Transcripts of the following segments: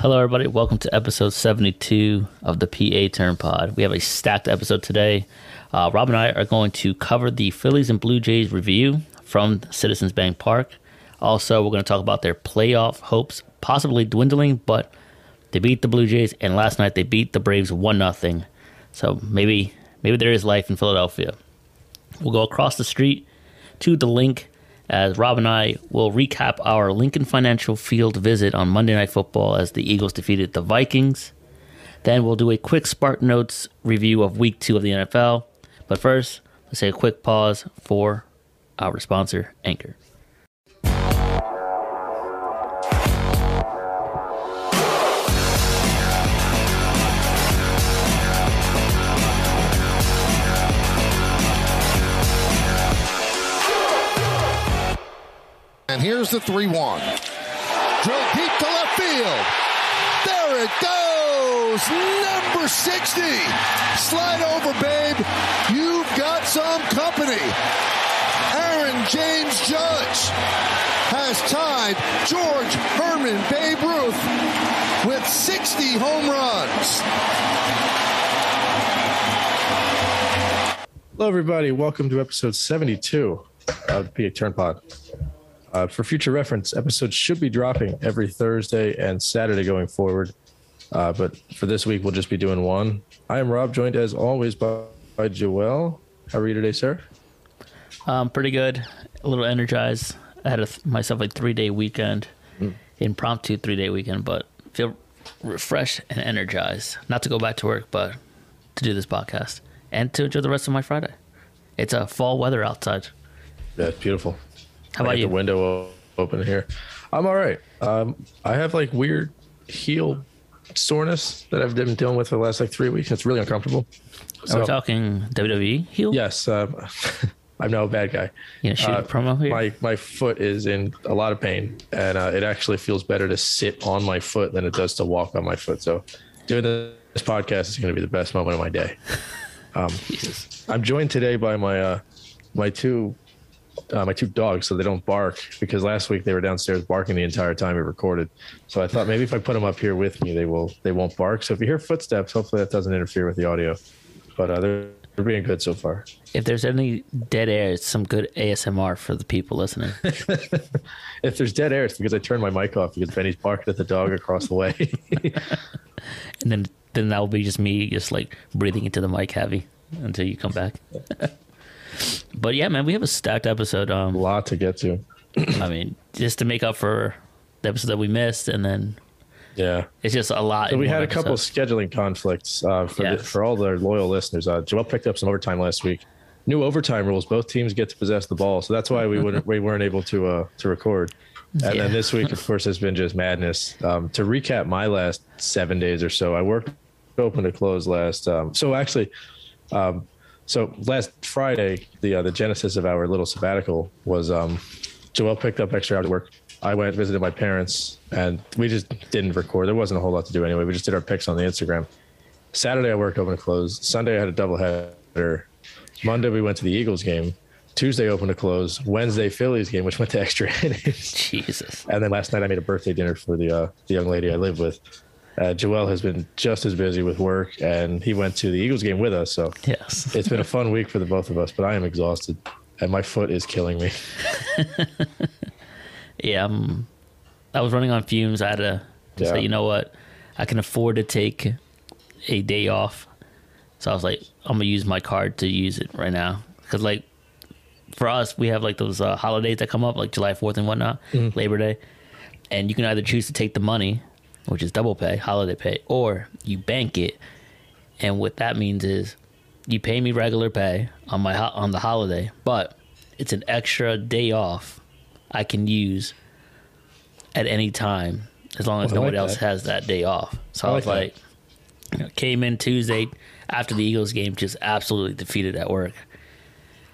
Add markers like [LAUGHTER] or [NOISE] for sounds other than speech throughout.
Hello, everybody. Welcome to episode 72 of the PA Turn Pod. We have a stacked episode today. Uh, Rob and I are going to cover the Phillies and Blue Jays review from Citizens Bank Park. Also, we're going to talk about their playoff hopes possibly dwindling, but they beat the Blue Jays, and last night they beat the Braves 1 0. So maybe maybe there is life in Philadelphia. We'll go across the street to the link as Rob and I will recap our Lincoln Financial Field visit on Monday Night Football as the Eagles defeated the Vikings. Then we'll do a quick Spark Notes review of week two of the NFL. But first, let's take a quick pause for our sponsor, Anchor. And here's the 3 1. Drill deep to left field. There it goes. Number 60. Slide over, babe. You've got some company. Aaron James Judge has tied George Herman Babe Ruth with 60 home runs. Hello, everybody. Welcome to episode 72 of the PA Turn Pod. Uh, for future reference, episodes should be dropping every Thursday and Saturday going forward. Uh, but for this week, we'll just be doing one. I am Rob, joined as always by, by Joel. How are you today, sir? Um, pretty good. A little energized. I had a, myself a three day weekend, Mm. impromptu three day weekend, but feel refreshed and energized. Not to go back to work, but to do this podcast and to enjoy the rest of my Friday. It's a fall weather outside. Yeah, it's beautiful. How I about you? The window open here. I'm all right. Um, I have like weird heel soreness that I've been dealing with for the last like three weeks. It's really uncomfortable. Are So, we talking WWE heel? yes, um, [LAUGHS] I'm no bad guy. You know, shoot Uh, a promo here. My my foot is in a lot of pain, and uh, it actually feels better to sit on my foot than it does to walk on my foot. So, doing this podcast is going to be the best moment of my day. [LAUGHS] Jesus. I'm joined today by my uh, my two uh, my two dogs, so they don't bark because last week they were downstairs barking the entire time we recorded. So I thought maybe if I put them up here with me, they will they won't bark. So if you hear footsteps, hopefully that doesn't interfere with the audio. But uh, they're they're being good so far. If there's any dead air, it's some good ASMR for the people listening. [LAUGHS] If there's dead air, it's because I turned my mic off because Benny's barking at the dog across the way. [LAUGHS] and then then that will be just me just like breathing into the mic heavy until you come back. [LAUGHS] but yeah, man, we have a stacked episode. a Um, lot to get to. I mean, just to make up for the episode that we missed, and then Yeah. it's just a lot. So we had a couple of scheduling conflicts uh, for the, for all the loyal listeners. Uh, Joel picked up some overtime last week. New overtime rules: both teams get to possess the ball, so that's why we wouldn't we weren't able to uh, to record. And Yeah. then this week, of course, has been just madness. Um, to recap my last seven days or so, I worked open to close last. Um, so actually, um, so last Friday, the uh, the genesis of our little sabbatical was um, Joel picked up extra hours at work. I went visited my parents, and we just didn't record. There wasn't a whole lot to do anyway. We just did our picks on the Instagram. Saturday, I worked open to close. Sunday, I had a double header. Monday, we went to the Eagles game. Tuesday, open to close. Wednesday, Phillies game, which went to extra [LAUGHS] innings. Jesus. And then last night, I made a birthday dinner for the uh, the young lady I live with. Uh, Joel has been just as busy with work, and he went to the Eagles game with us. So Yes. it's been a fun week for the both of us. But I am exhausted, and my foot is killing me. [LAUGHS] Yeah. Um, I was running on fumes. I had to Yeah. say, you know what? I can afford to take a day off. So I was like, I'm gonna use my card to use it right now because like for us, we have like those uh, holidays that come up, like July Fourth and whatnot, Labor Day, and you can either choose to take the money, which is double pay, holiday pay, or you bank it. And what that means is you pay me regular pay on my ho- on the holiday, but it's an extra day off I can use at any time as long as no like one else that. has that day off. So I I, was like like, you know, came in Tuesday after the Eagles game, just absolutely defeated at work.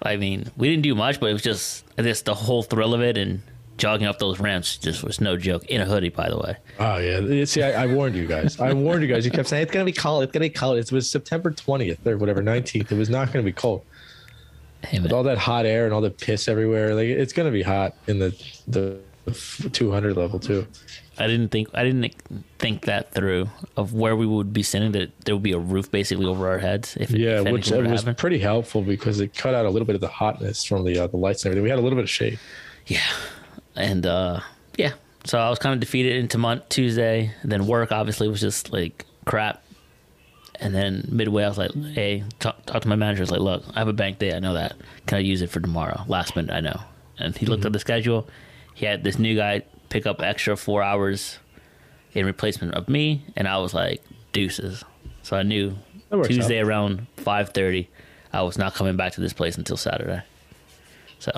I mean, we didn't do much, but it was just I guess the whole thrill of it and jogging up those ramps just was no joke. In a hoodie, by the way. Oh yeah. See, I, I warned you guys. I warned you guys. You kept saying it's gonna be cold. It's gonna be cold. It was September twentieth or whatever, nineteenth. It was not gonna be cold. Hey, With all that hot air and all the piss everywhere, like it's gonna be hot in the the 200 level too. I didn't think I didn't think that through of where we would be sitting. That there would be a roof basically over our heads. If Yeah, if which anything was happen. pretty helpful because it cut out a little bit of the hotness from the uh, the lights and everything. We had a little bit of shade. Yeah, and uh, yeah, so I was kind of defeated into mon- Tuesday. And then work obviously was just like crap. And then midway, I was like, "Hey, talk, talk to my manager." I was like, "Look, I have a bank day. I know that. Can I use it for tomorrow?" Last minute, I know. And he looked Mm-hmm. at the schedule. He had this new guy pick up extra four hours in replacement of me, and I was like, "Deuces." So I knew Tuesday out. around five thirty, I was not coming back to this place until Saturday. So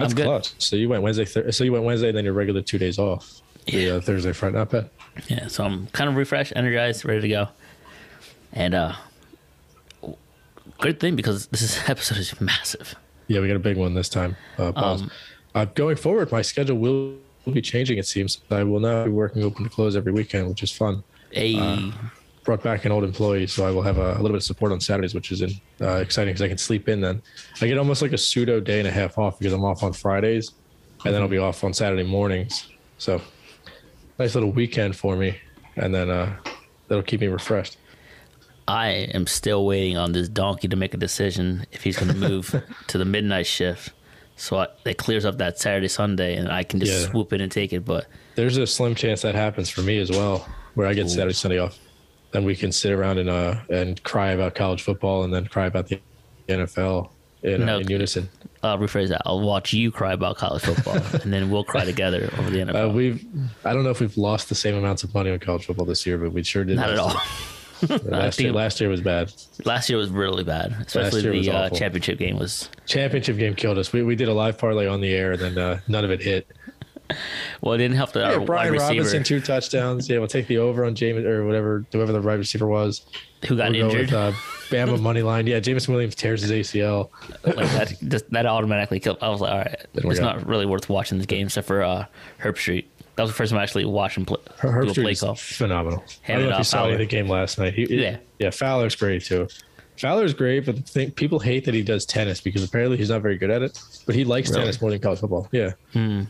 That's close. So you went Wednesday. Th- so you went Wednesday, then your regular two days off. The Yeah. uh, Thursday, Friday, not bad. Yeah, so I'm kind of refreshed, energized, ready to go. And uh good thing because this is, [LAUGHS] episode is massive. Yeah, we got a big one this time. Uh. Um, uh, going forward, my schedule will will be changing. It seems I will now be working open to close every weekend, which is fun. A Brought back an old employee, so I will have a, a little bit of support on Saturdays, which is in, uh, exciting because I can sleep in. Then I get almost like a pseudo day and a half off because I'm off on Fridays, and then I'll be off on Saturday mornings. So nice little weekend for me, and then uh, that'll keep me refreshed. I am still waiting on this donkey to make a decision if he's going to move [LAUGHS] to the midnight shift. So I, it clears up that Saturday, Sunday, and I can just Yeah. swoop in and take it. But There's a slim chance that happens for me as well, where I get Saturday, Sunday off, and we can sit around and uh and cry about college football, and then cry about the NFL in, uh, No. in unison. I'll rephrase that. I'll watch you cry about college football, [LAUGHS] and then we'll cry together over the NFL. Uh, we've I don't know if we've lost the same amounts of money on college football this year, but we sure did. Not at all. [LAUGHS] Last year, last year was bad. Last year was really bad, especially the uh, championship game was. Championship game killed us. We, we did a live parlay on the air, and then uh, none of it hit. [LAUGHS] Well, it didn't help that Yeah, Brian wide receiver Robinson two touchdowns. Yeah, we'll take the over on James or whatever whoever the wide receiver was. who got We'll go injured. with uh, Bama [LAUGHS] money line. Yeah, Jameson Williams tears his ACL. like that, just, that automatically killed. I was like, all right, it's not really worth watching this game except for uh, Herbstreit. That was the first time I actually watched him play, Her- do Herb a Street play call. phenomenal. I Hand don't it know if you saw any of Fowler. the game last night. He, Yeah. yeah, Fowler's great too. Fowler's great, but the thing, people hate that he does tennis because apparently he's not very good at it. But he likes Really? tennis more than college football. Yeah. Hmm.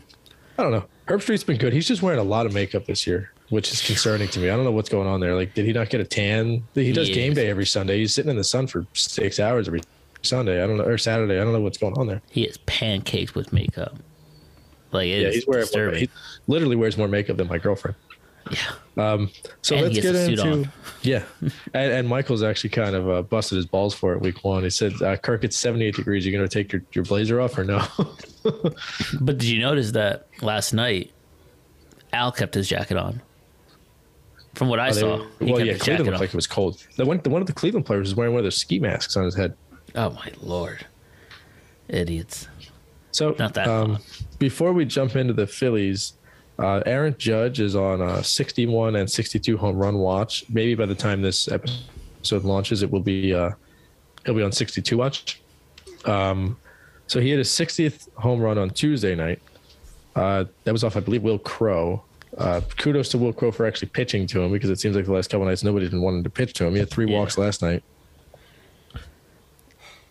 I don't know. Herbstreit's been good. He's just wearing a lot of makeup this year, which is concerning to me. I don't know what's going on there. Like, did he not get a tan? He does He game day every Sunday. He's sitting in the sun for six hours every Sunday. I don't know, or Saturday. I don't know what's going on there. He is pancakes with makeup. Like Yeah, he's wearing more, he literally wears more makeup than my girlfriend. yeah, Um, So And let's get into [LAUGHS] yeah, and, and Michaels actually kind of uh, busted his balls for it week one. He said, uh, "Kirk, it's seventy eight degrees. You're going to take your, your blazer off or no?" [LAUGHS] but did you notice that last night Al kept his jacket on? From what I Oh, saw, he well, kept yeah, Cleveland looked on. like it was cold. The one, the one of the Cleveland players was wearing one of those ski masks on his head. Oh my lord, idiots! So Not that um, before we jump into the Phillies, uh, Aaron Judge is on a 61 and 62 home run watch. Maybe by the time this episode launches, it will be uh, he'll be on 62 watch. Um, so he had his 60th home run on Tuesday night. Uh, that was off, I believe, Wil Crowe. Uh, kudos to Wil Crowe for actually pitching to him because it seems like the last couple nights nobody's been wanting to pitch to him. He had three Yeah. walks last night.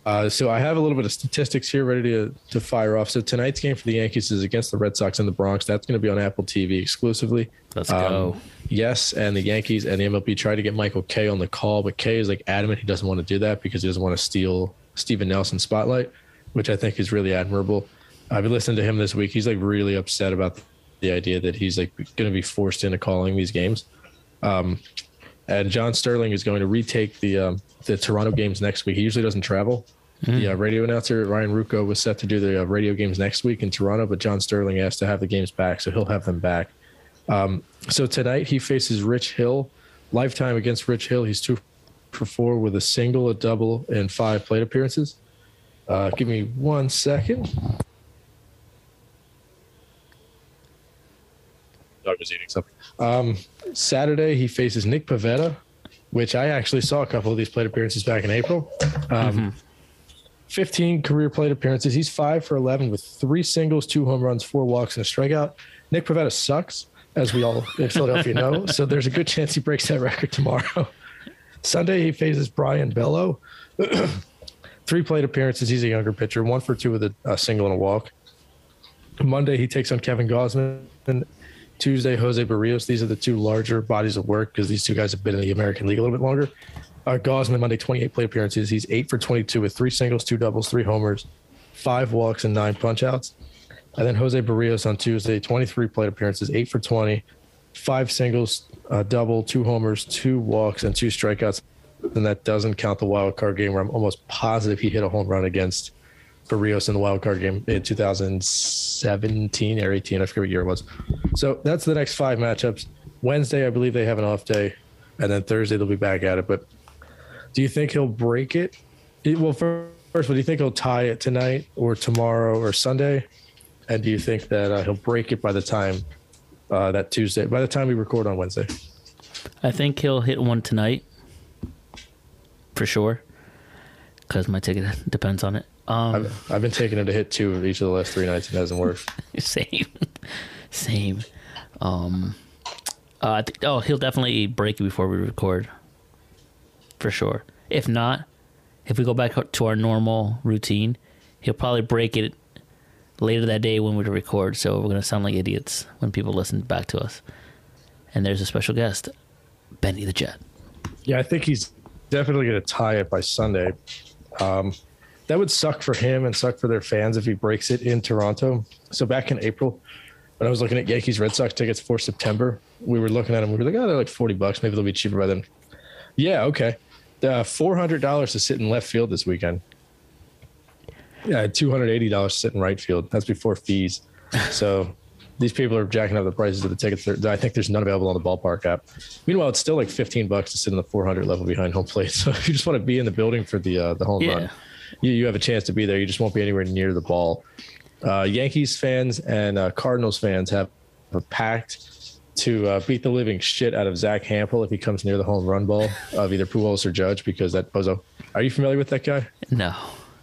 Uh, so I have a little bit of statistics here ready to, to fire off. So tonight's game for the Yankees is against the Red Sox in the Bronx. That's going to be on Apple TV exclusively. Let's Um, go. Yes, and the Yankees and the MLB tried to get Michael Kay on the call, but Kay is like adamant he doesn't want to do that because he doesn't want to steal Stephen Nelson's spotlight, which I think is really admirable. I've been listening to him this week. He's like really upset about the idea that he's like going to be forced into calling these games. Um, and John Sterling is going to retake the um, the Toronto games next week. He usually doesn't travel. The uh, radio announcer Ryan Ruocco was set to do the uh, radio games next week in Toronto, but John Sterling asked to have the games back, so he'll have them back. Um, so tonight he faces Rich Hill. Lifetime against Rich Hill, he's two for four with a single, a double, and five plate appearances. Uh, give me one second. Dog was eating something. Um, Saturday he faces Nick Pivetta, which I actually saw a couple of these plate appearances back in April. Um, 15 career plate appearances. He's five for 11 with three singles, two home runs, four walks, and a strikeout. Nick Pivetta sucks, as we all in Philadelphia know. [LAUGHS] So there's a good chance he breaks that record tomorrow. [LAUGHS] Sunday, he faces Brayan Bello. [CLEARS THROAT] Three plate appearances. He's a younger pitcher, one for two with a, a single and a walk. Monday he takes on Kevin Gausman. Tuesday, Jose Berrios. These are the two larger bodies of work because these two guys have been in the American League a little bit longer. Uh, Gausman Monday, 28 plate appearances. He's eight for 22 with three singles, two doubles, three homers, five walks, and nine punchouts. And then Jose Berrios on Tuesday, 23 plate appearances, eight for 20, five singles, double, two homers, two walks, and two strikeouts. And that doesn't count the wild card game where I'm almost positive he hit a home run against Berrios in the wild card game in 2017 or 18. I forget what year it was. So that's the next five matchups. Wednesday, I believe they have an off day, and then Thursday they'll be back at it. But do you think he'll break it? it well, first, first, do you think he'll tie it tonight or tomorrow or Sunday? And do you think that uh, he'll break it by the time uh, that Tuesday, by the time we record on Wednesday? I think he'll hit one tonight for sure because my ticket [LAUGHS] depends on it. Um, I've, I've been taking him to hit two of each of the last three nights. And it hasn't worked. [LAUGHS] same, same. Um, uh, I think, oh, he'll definitely break it before we record, for sure. If not, if we go back to our normal routine, he'll probably break it later that day when we record. So we're gonna sound like idiots when people listen back to us. And there's a special guest, Benny the Jet. Yeah, I think he's definitely going to tie it by Sunday. Um, that would suck for him and suck for their fans if he breaks it in Toronto. So back in April, when I was looking at Yankees Red Sox tickets for September, we were looking at them. We were like, oh, they're like 40 bucks. Maybe they'll be cheaper by then. Yeah, okay. Uh, $400 to sit in left field this weekend. Yeah, $280 to sit in right field. That's before fees. So [LAUGHS] these people are jacking up the prices of the tickets. I think there's none available on the ballpark app. Meanwhile, it's still like 15 bucks to sit in the 400 level behind home plate. [LAUGHS] So if you just want to be in the building for the uh, the home yeah. run, you, you have a chance to be there. You just won't be anywhere near the ball. Uh, Yankees fans and uh, Cardinals fans have a pact to uh, beat the living shit out of Zack Hample if he comes near the home run ball of either Pujols or Judge because that bozo. Are you familiar with that guy? No.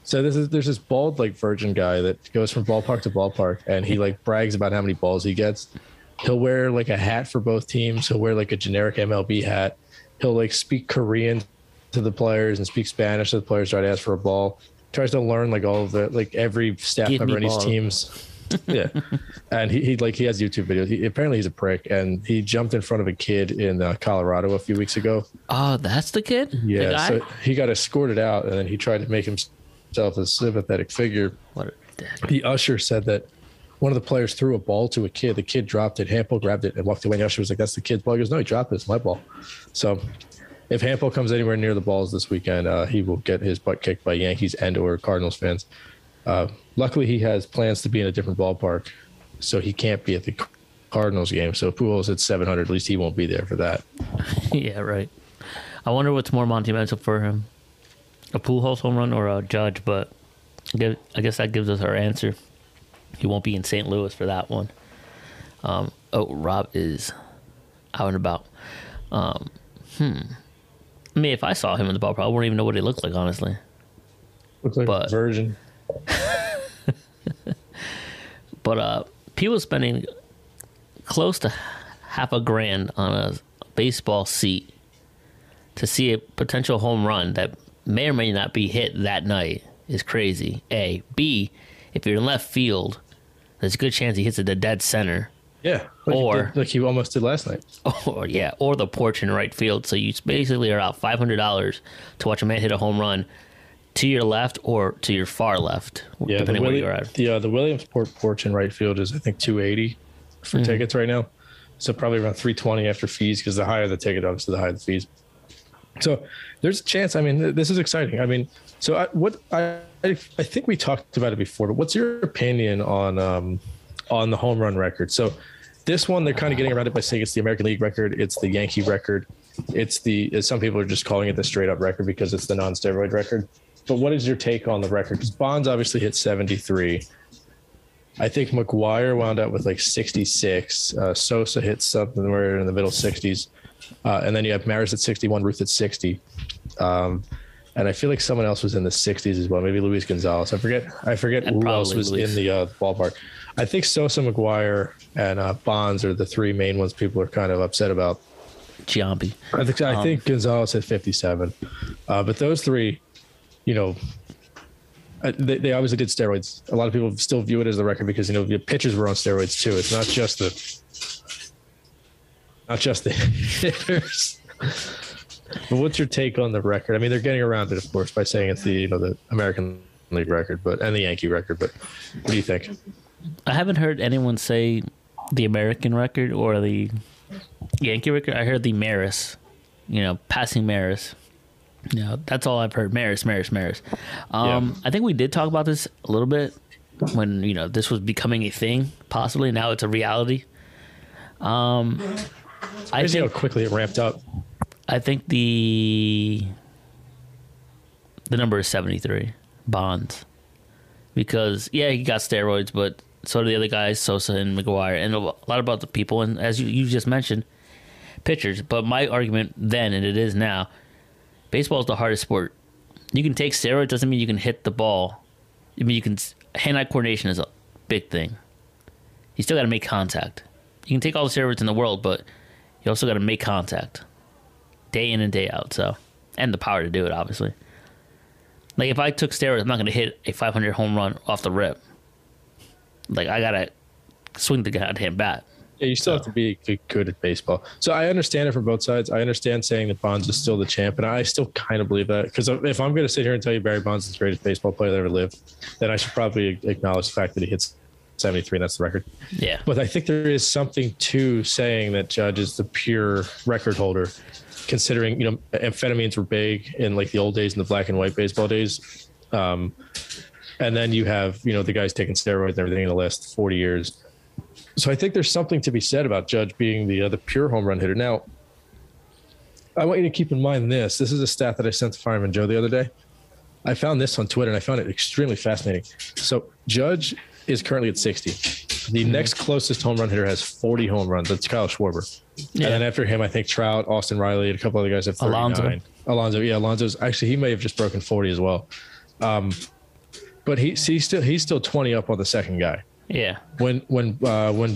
So this is there's this bald like virgin guy that goes from ballpark to ballpark and he like brags about how many balls he gets. He'll wear like a hat for both teams. He'll wear like a generic MLB hat. He'll like speak Korean to the players and speak Spanish to the players. Try to ask for a ball. Tries to learn like all of the like every staff Give member in his teams. [LAUGHS] yeah, and he, he like he has YouTube videos. He, apparently he's a prick, and he jumped in front of a kid in uh, Colorado a few weeks ago. Oh, that's the kid. Yeah, the so he got escorted out, and then he tried to make himself a sympathetic figure. What the usher said that one of the players threw a ball to a kid. The kid dropped it. Hample grabbed it and walked away. And the usher was like, "That's the kid's ball." He goes, "No, he dropped it. It's my ball." So, if Hample comes anywhere near the balls this weekend, uh, he will get his butt kicked by Yankees and or Cardinals fans. Uh, luckily, he has plans to be in a different ballpark, so he can't be at the Cardinals game. So if Pujols at 700, at least he won't be there for that. [LAUGHS] yeah, right. I wonder what's more monumental for him a Pujols home run or a Judge, but I guess that gives us our answer. He won't be in St. Louis for that one. Um, oh, Rob is out and about. Um, hmm. I mean, if I saw him in the ballpark, I wouldn't even know what he looked like, honestly. Looks like but, a virgin. [LAUGHS] but uh, people spending close to half a grand on a baseball seat to see a potential home run that may or may not be hit that night is crazy. A. B. If you're in left field, there's a good chance he hits it the dead center. Yeah, like or like you almost did last night. [LAUGHS] Or yeah, or the porch in right field. So you basically are out five hundred dollars to watch a man hit a home run to your left or to your far left, yeah, depending Willi- where you're at. The uh, the Williamsport porch in right field is I think two eighty for mm-hmm. tickets right now. So probably around three twenty after fees because the higher the ticket, obviously the higher the fees. So there's a chance. I mean, this is exciting. I mean, so I, what I I think we talked about it before, but what's your opinion on um, on the home run record? So this one, they're kind of getting around it by saying it's the American League record, it's the Yankee record, it's the some people are just calling it the straight up record because it's the non steroid record. But what is your take on the record? Because Bonds obviously hit 73. I think McGwire wound up with like 66. Uh, Sosa hit somewhere in the middle 60s. Uh, and then you have Maris at 61, Ruth at 60. Um, and I feel like someone else was in the 60s as well. Maybe Luis Gonzalez. I forget. I forget and who else was Luis. in the uh, ballpark. I think Sosa, McGwire, and uh, Bonds are the three main ones people are kind of upset about. Giambi. I think I um, think Gonzalez at 57, uh, but those three, you know, uh, they, they obviously did steroids. A lot of people still view it as the record because you know the pitchers were on steroids too. It's not just the not just the [LAUGHS] hitters. But what's your take on the record? I mean, they're getting around it, of course, by saying it's the you know the American League record, but and the Yankee record. But what do you think? I haven't heard anyone say the American record or the Yankee record. I heard the Maris, you know, passing Maris. You know, that's all I've heard. Maris, Maris, Maris. Um, Yeah. I think we did talk about this a little bit when you know this was becoming a thing. Possibly now it's a reality. Um, I Crazy how think quickly it ramped up. I think the the number is seventy three. Bonds, because yeah, he got steroids, but so do the other guys, Sosa and McGwire, and a lot about the people. And as you, you just mentioned, pitchers. But my argument then, and it is now, baseball is the hardest sport. You can take steroids, doesn't mean you can hit the ball. I mean, you can hand-eye coordination is a big thing. You still got to make contact. You can take all the steroids in the world, but you also got to make contact day in and day out. So, and the power to do it, obviously. Like if I took steroids, I'm not going to hit a 500 home run off the rip. Like I gotta swing the goddamn bat. Yeah, you still have to be good at baseball. So I understand it from both sides. I understand saying that Bonds is still the champ, and I still kind of believe that because if I'm going to sit here and tell you Barry Bonds is the greatest baseball player that ever lived, then I should probably acknowledge the fact that he hits 73 and that's the record. Yeah, But I think there is something to saying that Judge is the pure record holder, considering you know amphetamines were big in like the old days in the black and white baseball days, um, and then you have you know the guys taking steroids and everything in the last forty years. So I think there's something to be said about Judge being the uh, the pure home run hitter. Now, I want you to keep in mind this. This is a stat that I sent to Fireman Joe the other day. I found this on Twitter and I found it extremely fascinating. So Judge is currently at 60. The next closest home run hitter has 40 home runs. That's Kyle Schwarber. Yeah. And then after him, I think Trout, Austin Riley, and a couple other guys have 39. Alonso. Alonso, yeah, Alonso's actually he may have just broken 40 as well. Um, but he he's still he's still 20 up on the second guy. yeah, When when uh, when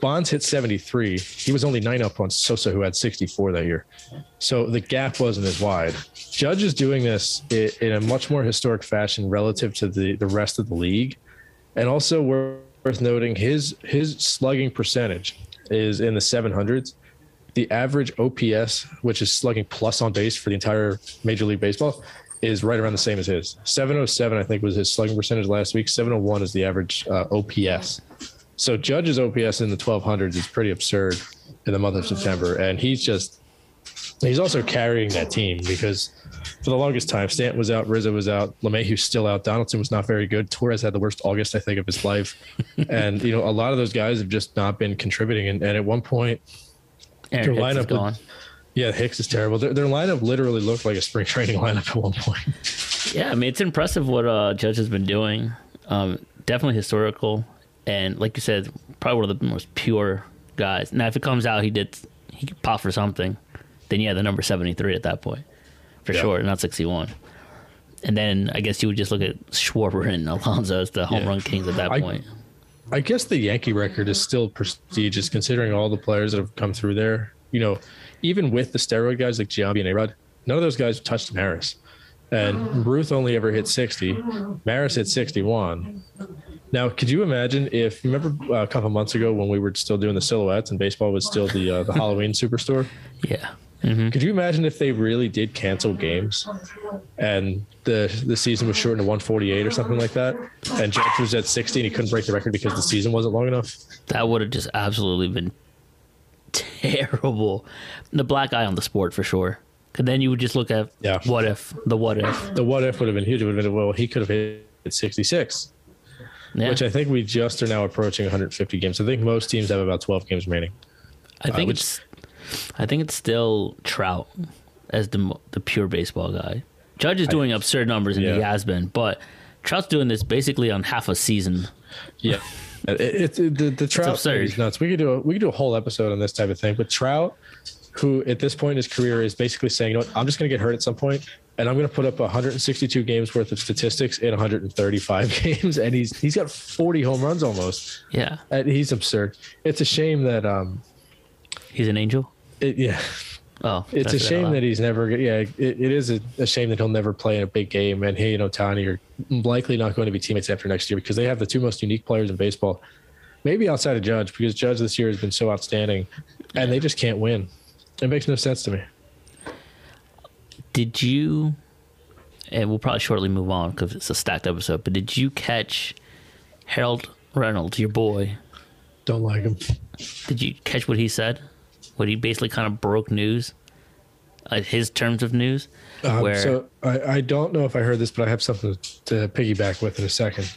Bonds hit 73, he was only nine up on Sosa, who had 64 that year. So the gap wasn't as wide. Judge is doing this i- in a much more historic fashion relative to the the rest of the league, and also worth noting his his slugging percentage is in the 700s. The average OPS, which is slugging plus on base for the entire Major League Baseball, is right around the same as his. 707, I think, was his slugging percentage last week. 701 is the average uh, OPS. So Judge's OPS in the 1200s is pretty absurd in the month of September, and he's just he's also carrying that team because for the longest time, Stanton was out, Rizzo was out, LeMahieu's still out, Donaldson was not very good, Torres had the worst August I think of his life, [LAUGHS] and you know a lot of those guys have just not been contributing, and, and at one point, Your Hicks is lineup gone. yeah, Hicks is terrible. Their, their lineup literally looked like a spring [LAUGHS] training lineup at one point. Yeah, I mean it's impressive what uh, Judge has been doing. Um, definitely historical, and like you said, probably one of the most pure guys. Now, if it comes out he did he could pop for something, then yeah, the number seventy three at that point for Yeah. sure, not sixty one. And then I guess you would just look at Schwarber and Alonso as the home Yeah. run kings at that I- point. I guess the Yankee record is still prestigious considering all the players that have come through there. You know, even with the steroid guys like Giambi and Arod, none of those guys touched Maris. And Ruth only ever hit 60. Maris hit 61. Now, could you imagine if you remember uh, a couple months ago when we were still doing the silhouettes and baseball was still the uh, the Halloween superstore? Yeah. Hmm Could you imagine if they really did cancel games and the the season was shortened to 148 or something like that, and Judge was at 60 and he couldn't break the record because the season wasn't long enough? That would have just absolutely been terrible. The black eye on the sport for sure. Cause then you would just look at Yeah. what if the what if. The what if would have been huge. It would have been well, he could have hit 66, Yeah. which I think we just are now approaching 150 games. I think most teams have about 12 games remaining. I think which- it's I think it's still Trout as the the pure baseball guy. Judge is doing absurd numbers and he Yeah. has been, but Trout's doing this basically on half a season. Yeah. [LAUGHS] It, it, it- the the Trout absurd. is nuts. We could do a we could do a whole episode on this type of thing. But Trout, who at this point in his career is basically saying, you know what, I'm just going to get hurt at some point, and I'm going to put up 162 games worth of statistics in 135 [LAUGHS] games, and he's he's got 40 home runs almost. Yeah, And he's absurd. It's a shame that um, he's an angel. It, yeah, Oh, It's a shame that he's never. Yeah, it, it is a, a shame that he'll never play in a big game. And he and Ohtani are likely not going to be teammates after next year because they have the two most unique players in baseball. Maybe outside of Judge because Judge this year has been so outstanding, and they just can't win. It makes no sense to me. Did you? And we'll probably shortly move on because it's a stacked episode. But did you catch Harold Reynolds, your boy? Don't like him. Did you catch what he said? What he basically kind of broke news, uh, his terms of news, Um, where so I, I don't know if I heard this, but I have something to piggyback with in a second.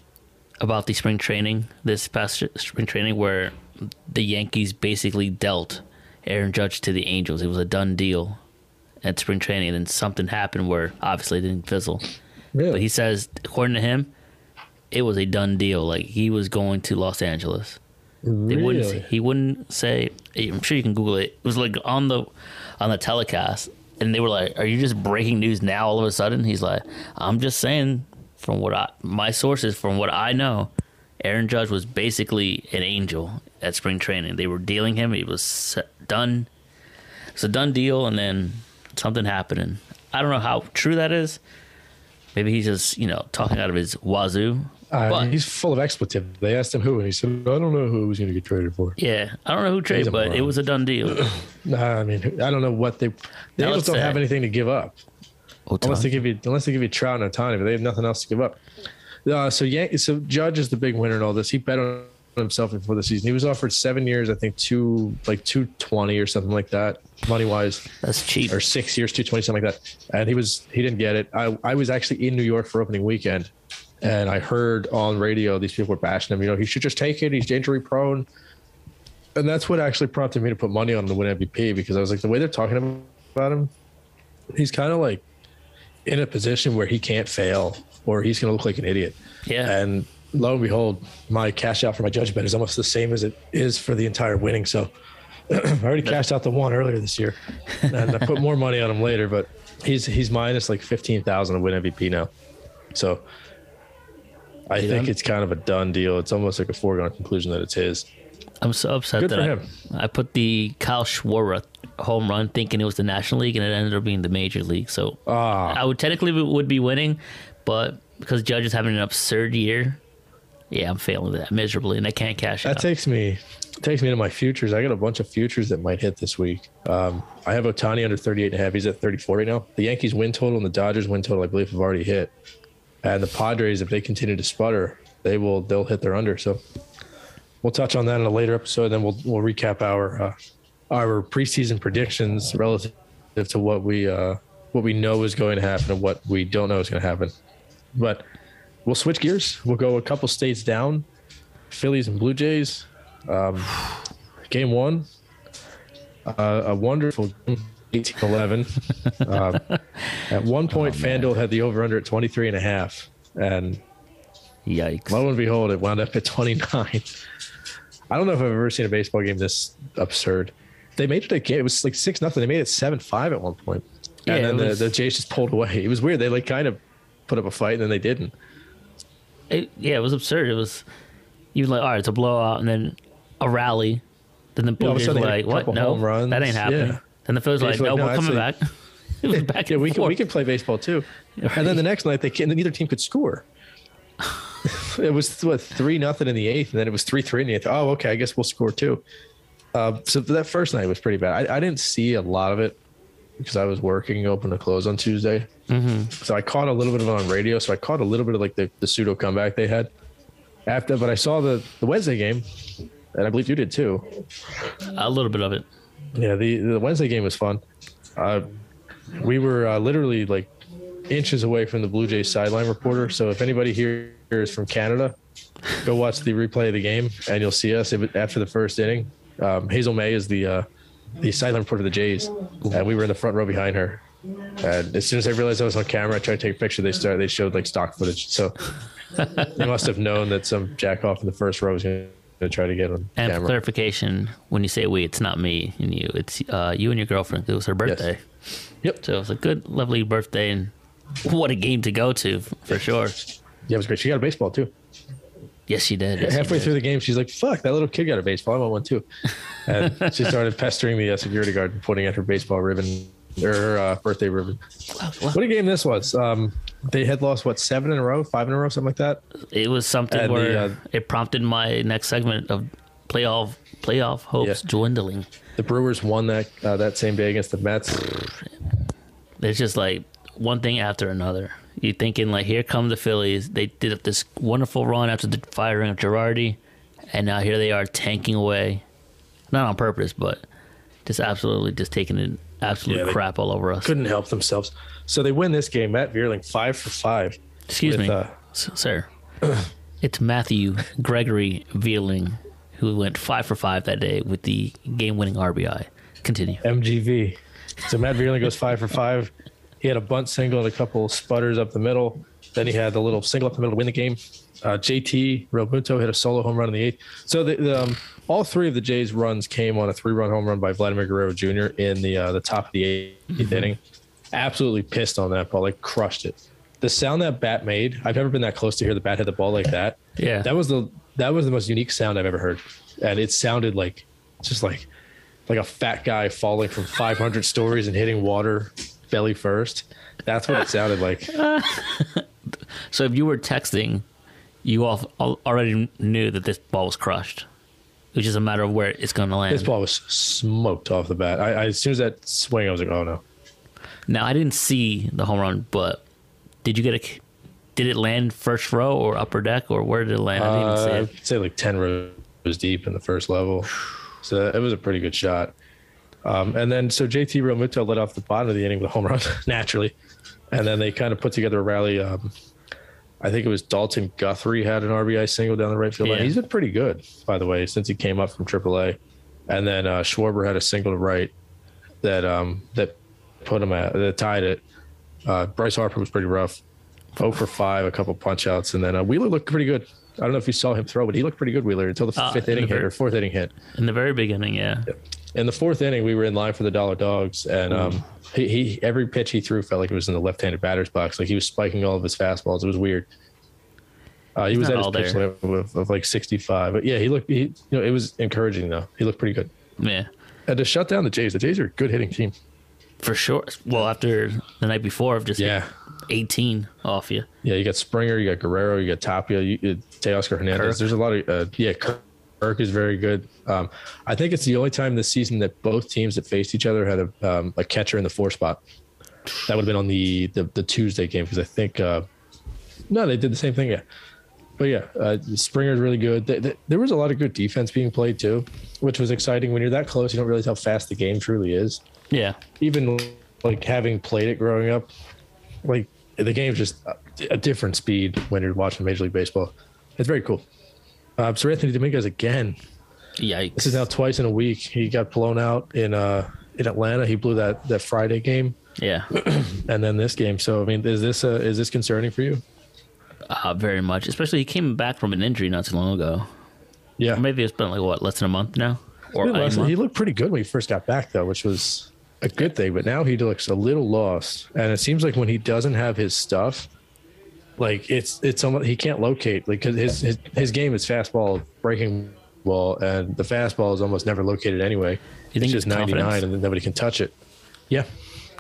about the spring training this past spring training where the Yankees basically dealt Aaron Judge to the Angels. It was a done deal at spring training, and then something happened where obviously it didn't fizzle. Really? But he says, according to him, it was a done deal. Like he was going to Los Angeles. They wouldn't. He wouldn't say. I'm sure you can Google it. It was like on the on the telecast, and they were like, "Are you just breaking news now? All of a sudden?" He's like, "I'm just saying from what I my sources, from what I know, Aaron Judge was basically an angel at spring training. They were dealing him. He was done. It's a done deal, and then something happened. And I don't know how true that is. Maybe he's just you know talking out of his wazoo. Uh, but he's full of expletive. They asked him who, and he said, "I don't know who he was going to get traded for." yeah, I don't know who traded, a but it was a done deal. [CLEARS THROAT] Nah, I mean, I don't know what they. The Now Angels don't sad. have anything to give up unless they give you unless they give you Trout and Ohtani, but they have nothing else to give up. Uh, so Yan- so Judge is the big winner in all this. He bet on himself before the season. He was offered seven years, I think two like two twenty or something like that, money wise, That's cheap. or six years, two twenty something like that. And he was he didn't get it. I I was actually in New York for opening weekend, and I heard on radio these people were bashing him. You know, he should just take it. He's injury prone. And that's what actually prompted me to put money on the win MVP because I was like, the way they're talking about him, he's kind of like in a position where he can't fail or he's going to look like an idiot. Yeah. And lo and behold, my cash out for my judge bet is almost the same as it is for the entire winning. So [CLEARS THROAT] I already cashed out the one earlier this year, and I put more money on him later. But he's he's minus like fifteen thousand to win MVP now. So I Yeah. think it's kind of a done deal. It's almost like a foregone conclusion that it's his. I'm so upset Good that I, him. I put the Kyle Schwarber home run thinking it was the National League, and it ended up being the Major League. So Ah, I would technically would be winning, but because Judge is having an absurd year, yeah, I'm failing that miserably, and I can't cash that out. takes me takes me to my futures. I got a bunch of futures that might hit this week. Um, I have Ohtani under 38 and a half. He's at 34 right now. The Yankees win total and the Dodgers win total, I believe, have already hit. And the Padres, if they continue to sputter, they will they'll hit their under. So we'll touch on that in a later episode. Then we'll we'll recap our uh, our preseason predictions relative to what we uh, what we know is going to happen and what we don't know is going to happen. But we'll switch gears. We'll go a couple states down. Phillies and Blue Jays. Um, game one, uh, a wonderful 18 11. um, at one [LAUGHS] point, FanDuel had the over under at 23 and a half. And Yikes! lo and behold, it wound up at 29. I don't know if I've ever seen a baseball game this absurd. They made it a game. It was like 6 nothing. They made it 7 5 at one point. Yeah, And then the, was- the Jays just pulled away. It was weird. They like kind of put up a fight and then they didn't. It, yeah, it was absurd. It was you were like, all right, it's a blowout, and then a rally. Then the Blue a Jays were like, what? No, that ain't happening. Yeah. Then the Phillies were like, were no, like, we're no, coming back. [LAUGHS] it was [LAUGHS] back Yeah, we can, we can play baseball too. And then the next night, they can, neither team could score. [LAUGHS] it was what three nothing in the eighth, and then it was three three in the eighth. Oh, okay, I guess we'll score two. Uh, so that first night was pretty bad. I, I didn't see a lot of it because I was working open to close on Tuesday. Mm-hmm. So I caught a little bit of it on radio. So I caught a little bit of like the, the pseudo comeback they had after. But I saw the the Wednesday game, and I believe you did too. a little bit of it. Yeah, the the Wednesday game was fun. Uh, we were uh, literally like inches away from the Blue Jays sideline reporter. So if anybody here is from Canada, go watch the replay of the game, and you'll see us if- after the first inning. Um, Hazel Mae is the uh, the sideline reporter of the Jays, and we were in the front row behind her. And as soon as I realized I was on camera, I tried to take a picture. They started. They showed like stock footage. So [LAUGHS] they must have known that some jack off in the first row was going to try to get on And for camera. clarification, when you say we, it's not me and you. It's uh, you and your girlfriend. It was her birthday. Yep. So it was a good, lovely birthday, and what a game to go to for sure. Yeah, it was great. She got a baseball too. Yes, she did. Yes, she Halfway did. through the game, she's like, "Fuck, that little kid got a baseball. I want one too." [LAUGHS] And she started pestering the uh, security guard and pointing at her baseball ribbon or her uh, birthday ribbon. What a game this was! Um, they had lost what seven in a row, five in a row, something like that. It was something And the, where uh, it prompted my next segment of playoff playoff hopes Yeah. dwindling. The Brewers won that uh, that same day against the Mets. It's just like one thing after another. You're thinking like, here come the Phillies. They did this wonderful run after the firing of Girardi, and now here they are tanking away, not on purpose, but just absolutely just taking it absolute Yeah, crap all over us. Couldn't help themselves, so they win this game. Matt Vierling five for five. Excuse with, me, uh, sir. [CLEARS THROAT] it's Matthew Gregory Vierling who went five for five that day with the game-winning RBI. Continue. MGV. So Matt Vierling goes five for five. He had a bunt single and a couple sputters up the middle. Then he had the little single up the middle to win the game. Uh, JT Realmuto hit a solo home run in the eighth. So the, the, um, all three of the Jays' runs came on a three-run home run by Vladimir Guerrero Jr. in the uh, the top of the 8th inning. Absolutely pissed on that ball, like crushed it. The sound that bat made, I've never been that close to hear the bat hit the ball like that. Yeah. that was the that was the most unique sound I've ever heard, and it sounded like just like like a fat guy falling from 500 stories and hitting water belly first. That's what it sounded like. [LAUGHS] So if you were texting, you all al- already knew that this ball was crushed. It was just a matter of where it's going to land. This ball was smoked off the bat. I, I as soon as that swing, I was like, oh no. Now I didn't see the home run, but did you get a? Did it land first row or upper deck or where did it land? I didn't uh, see it. I'd say like 10 rows deep in the first level. So it was a pretty good shot. Um, and then so JT Realmuto led off the bottom of the inning with a home run [LAUGHS] naturally. And then they kind of put together a rally. Um, I think it was Dalton Guthrie had an RBI single down the right field line. Yeah. He's been pretty good, by the way, since he came up from AAA. And then uh, Schwarber had a single to right that um, that put him at that tied it. Uh, Bryce Harper was pretty rough. 0 for 5, a couple punch outs. And then uh, Wheeler looked pretty good. I don't know if you saw him throw, but he looked pretty good, Wheeler, until the Uh, fifth in the inning hit or fourth inning hit. In the very beginning, yeah. In the fourth inning, we were in line for the dollar dogs, and um, he, he every pitch he threw felt like it was in the left-handed batter's box. Like he was spiking all of his fastballs. It was weird. Uh, he was at his pitch there. limit of, of like 65. But yeah, he looked. He, you know, it was encouraging though. He looked pretty good. Yeah. And to shut down the Jays, the Jays are a good hitting team. For sure. Well, after the night before of just Yeah. 18 off you. Yeah, you got Springer, you got Guerrero, you got Tapia, you, you Teoscar Hernandez. Kirk. There's a lot of uh, yeah. Kirk, Kirk is very good. Um, I think it's the only time this season that both teams that faced each other had a um, a catcher in the four spot. That would have been on the the, the Tuesday game because I think uh, no, they did the same thing. Yeah, but yeah, uh, Springer's really good. Th- th- There was a lot of good defense being played too, which was exciting. When you're that close, you don't realize how fast the game truly is Yeah. even like having played it growing up, like the game's just a, a different speed when you're watching Major League Baseball. It's very cool. Uh, so Seranthony Dominguez again. Yikes. This is now twice in a week. He got blown out in uh in Atlanta. He blew that that Friday game yeah. [CLEARS THROAT] and then this game. So I mean, is this uh, is this concerning for you? Uh, very much. Especially he came back from an injury not too long ago. Yeah, maybe it's been like, what, less than a month now? Or month? he looked pretty good when he first got back though, which was a good thing. But now he looks a little lost, and it seems like when he doesn't have his stuff, like it's it's almost he can't locate like 'cause his, his his game is fastball, breaking ball, and the fastball is almost never located anyway. You think it's just it's ninety confidence? nine, and then nobody can touch it. Yeah,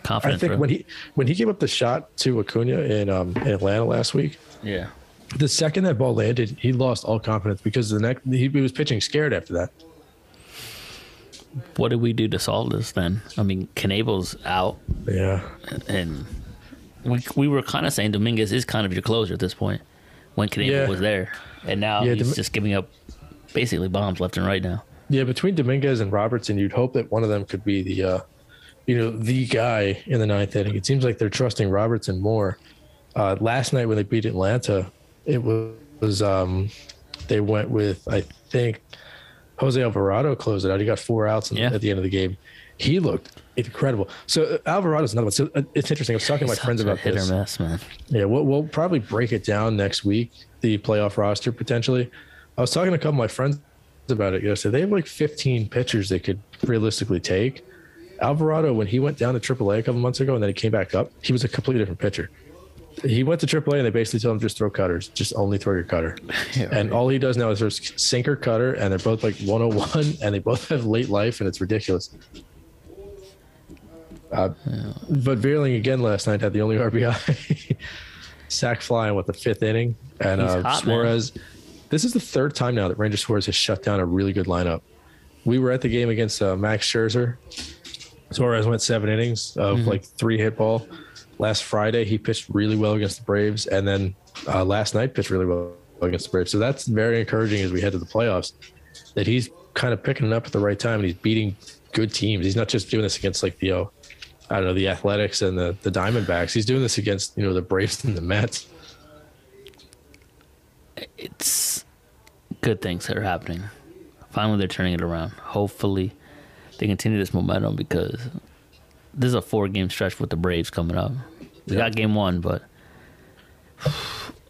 I think bro. when he when he gave up the shot to Acuna in um in Atlanta last week, yeah. the second that ball landed, he lost all confidence because the next he, he was pitching scared after that. What did we do to solve this then? I mean, Knebel's out, Yeah, and we, we were kind of saying Dominguez is kind of your closer at this point when Knebel Yeah. was there. And now Yeah, he's Domi- just giving up basically bombs left and right now. Yeah, between Dominguez and Robertson, you'd hope that one of them could be the, uh, you know, the guy in the ninth inning. It seems like they're trusting Robertson more. Uh, last night when they beat Atlanta, it was, um, they went with I think Jose Alvarado closed it out. He got four outs Yeah. at the end of the game. He looked incredible. So uh, Alvarado's another one. So uh, it's interesting. I was talking to my friends about hit this. or miss, man. Yeah, we'll, we'll probably break it down next week, the playoff roster potentially. I was talking to a couple of my friends about it yesterday. They have like 15 pitchers they could realistically take. Alvarado, when he went down to AAA a couple months ago and then he came back up, he was a completely different pitcher. he went to AAA and they basically told him just throw cutters, just only throw your cutter. [LAUGHS] Yeah, and all he does now is there's sinker cutter, and they're both like 101, and they both [LAUGHS] have late life, and it's ridiculous. Uh, But Vierling again last night had the only RBI, [LAUGHS] sack flying with the fifth inning, and uh, hot, man. Suarez. This is the third time now that Ranger Suarez has shut down a really good lineup. We were at the game against uh, Max Scherzer. Suarez went seven innings of Mm-hmm. like three hit ball. Last Friday, he pitched really well against the Braves, and then uh, last night pitched really well against the Braves. So that's very encouraging as we head to the playoffs. That he's kind of picking it up at the right time, and he's beating good teams. He's not just doing this against like the, uh, I don't know, the Athletics and the the Diamondbacks. He's doing this against you know the Braves and the Mets. it's good things that are happening. Finally, they're turning it around. Hopefully, they continue this momentum because this is a four game stretch with the Braves coming up. We got game one, but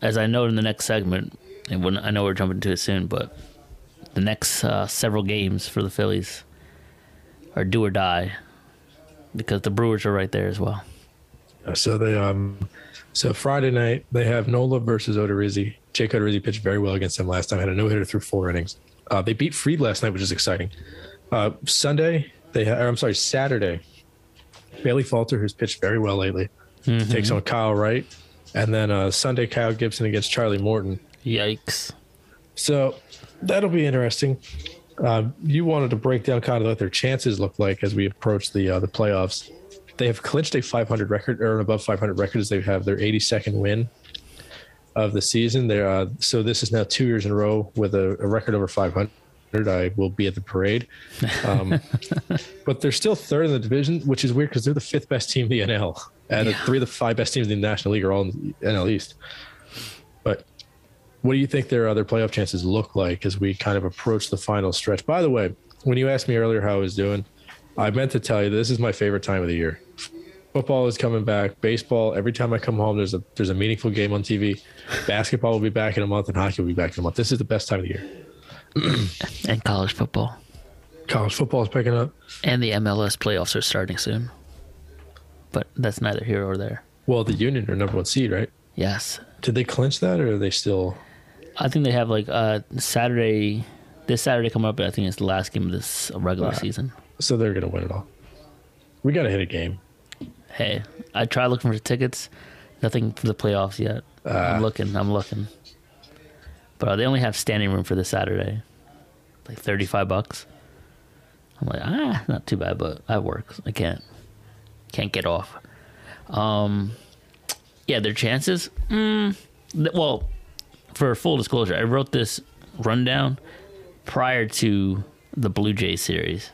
as I know in the next segment, and when I know we're jumping to it soon, but the next uh, several games for the Phillies are do or die because the Brewers are right there as well. Uh, So they um, so Friday night they have Nola versus Odorizzi. Jake Odorizzi pitched very well against them last time. Had a no hitter through four innings. Uh, they beat Fried last night, which is exciting. Uh, Sunday they ha- or I'm sorry Saturday. Bailey Falter, who's pitched very well lately, takes on Kyle Wright, and then uh, Sunday Kyle Gibson against Charlie Morton. Yikes. So that'll be interesting. Uh, you wanted to break down kind of what their chances look like as we approach the uh, the playoffs. They have clinched a 500 record or an above 500 record as they have their 82nd win of the season. They're uh, so this is now two years in a row with a, a record over 500. I will be at the parade, um, [LAUGHS] but they're still third in the division, which is weird because they're the fifth best team in the NL, and the Yeah. three of the five best teams in the National League are all in the NL East. But what do you think their other playoff chances look like as we kind of approach the final stretch? By the way, when you asked me earlier how I was doing, I meant to tell you this is my favorite time of the year. Football is coming back. Baseball. Every time I come home, there's a there's a meaningful game on TV. Basketball will be back in a month, and hockey will be back in a month. This is the best time of the year. [CLEARS THROAT] And college football. College football is picking up. And the MLS playoffs are starting soon. But that's neither here or there. Well, the Union are number one seed, right? Yes. Did they clinch that, or are they still? I think they have like uh Saturday this Saturday coming up, I think it's the last game of this regular Wow. season. So they're gonna win it all. We gotta hit a game. Hey, I tried looking for tickets. Nothing for the playoffs yet. Ah. I'm looking, I'm looking. But uh, they only have standing room for this Saturday. Like thirty five bucks. I'm like, ah, not too bad, but I work. I can't can't get off. Um yeah, their chances. Mm, well, for full disclosure, I wrote this rundown prior to the Blue Jays series.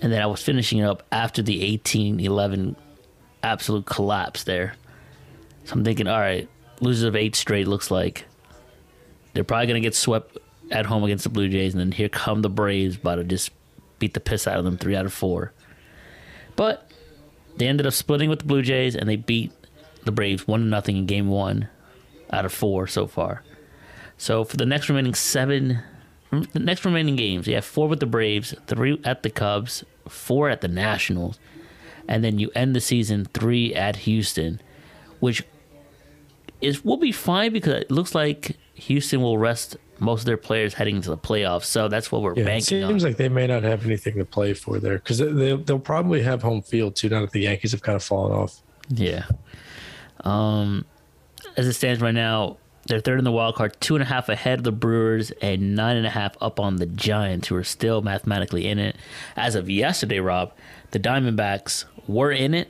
And then I was finishing it up after the 18 11 absolute collapse there. So I'm thinking, all right, losers of eight straight looks like they're probably going to get swept at home against the Blue Jays. And then here come the Braves, about to just beat the piss out of them three out of four. But they ended up splitting with the Blue Jays and they beat the Braves one to nothing in game one out of four so far. So for the next remaining seven, the next remaining games, you have four with the Braves, three at the Cubs, four at the Nationals, and then you end the season three at Houston, which is will be fine because it looks like Houston will rest most of their players heading into the playoffs. So that's what we're Yeah, it banking seems on. like they may not have anything to play for there because they, they'll probably have home field too. Now that the Yankees have kind of fallen off. Yeah. Um, as it stands right now, they're third in the wild card, two and a half ahead of the Brewers, and nine and a half up on the Giants, who are still mathematically in it. As of yesterday, Rob, the Diamondbacks were in it,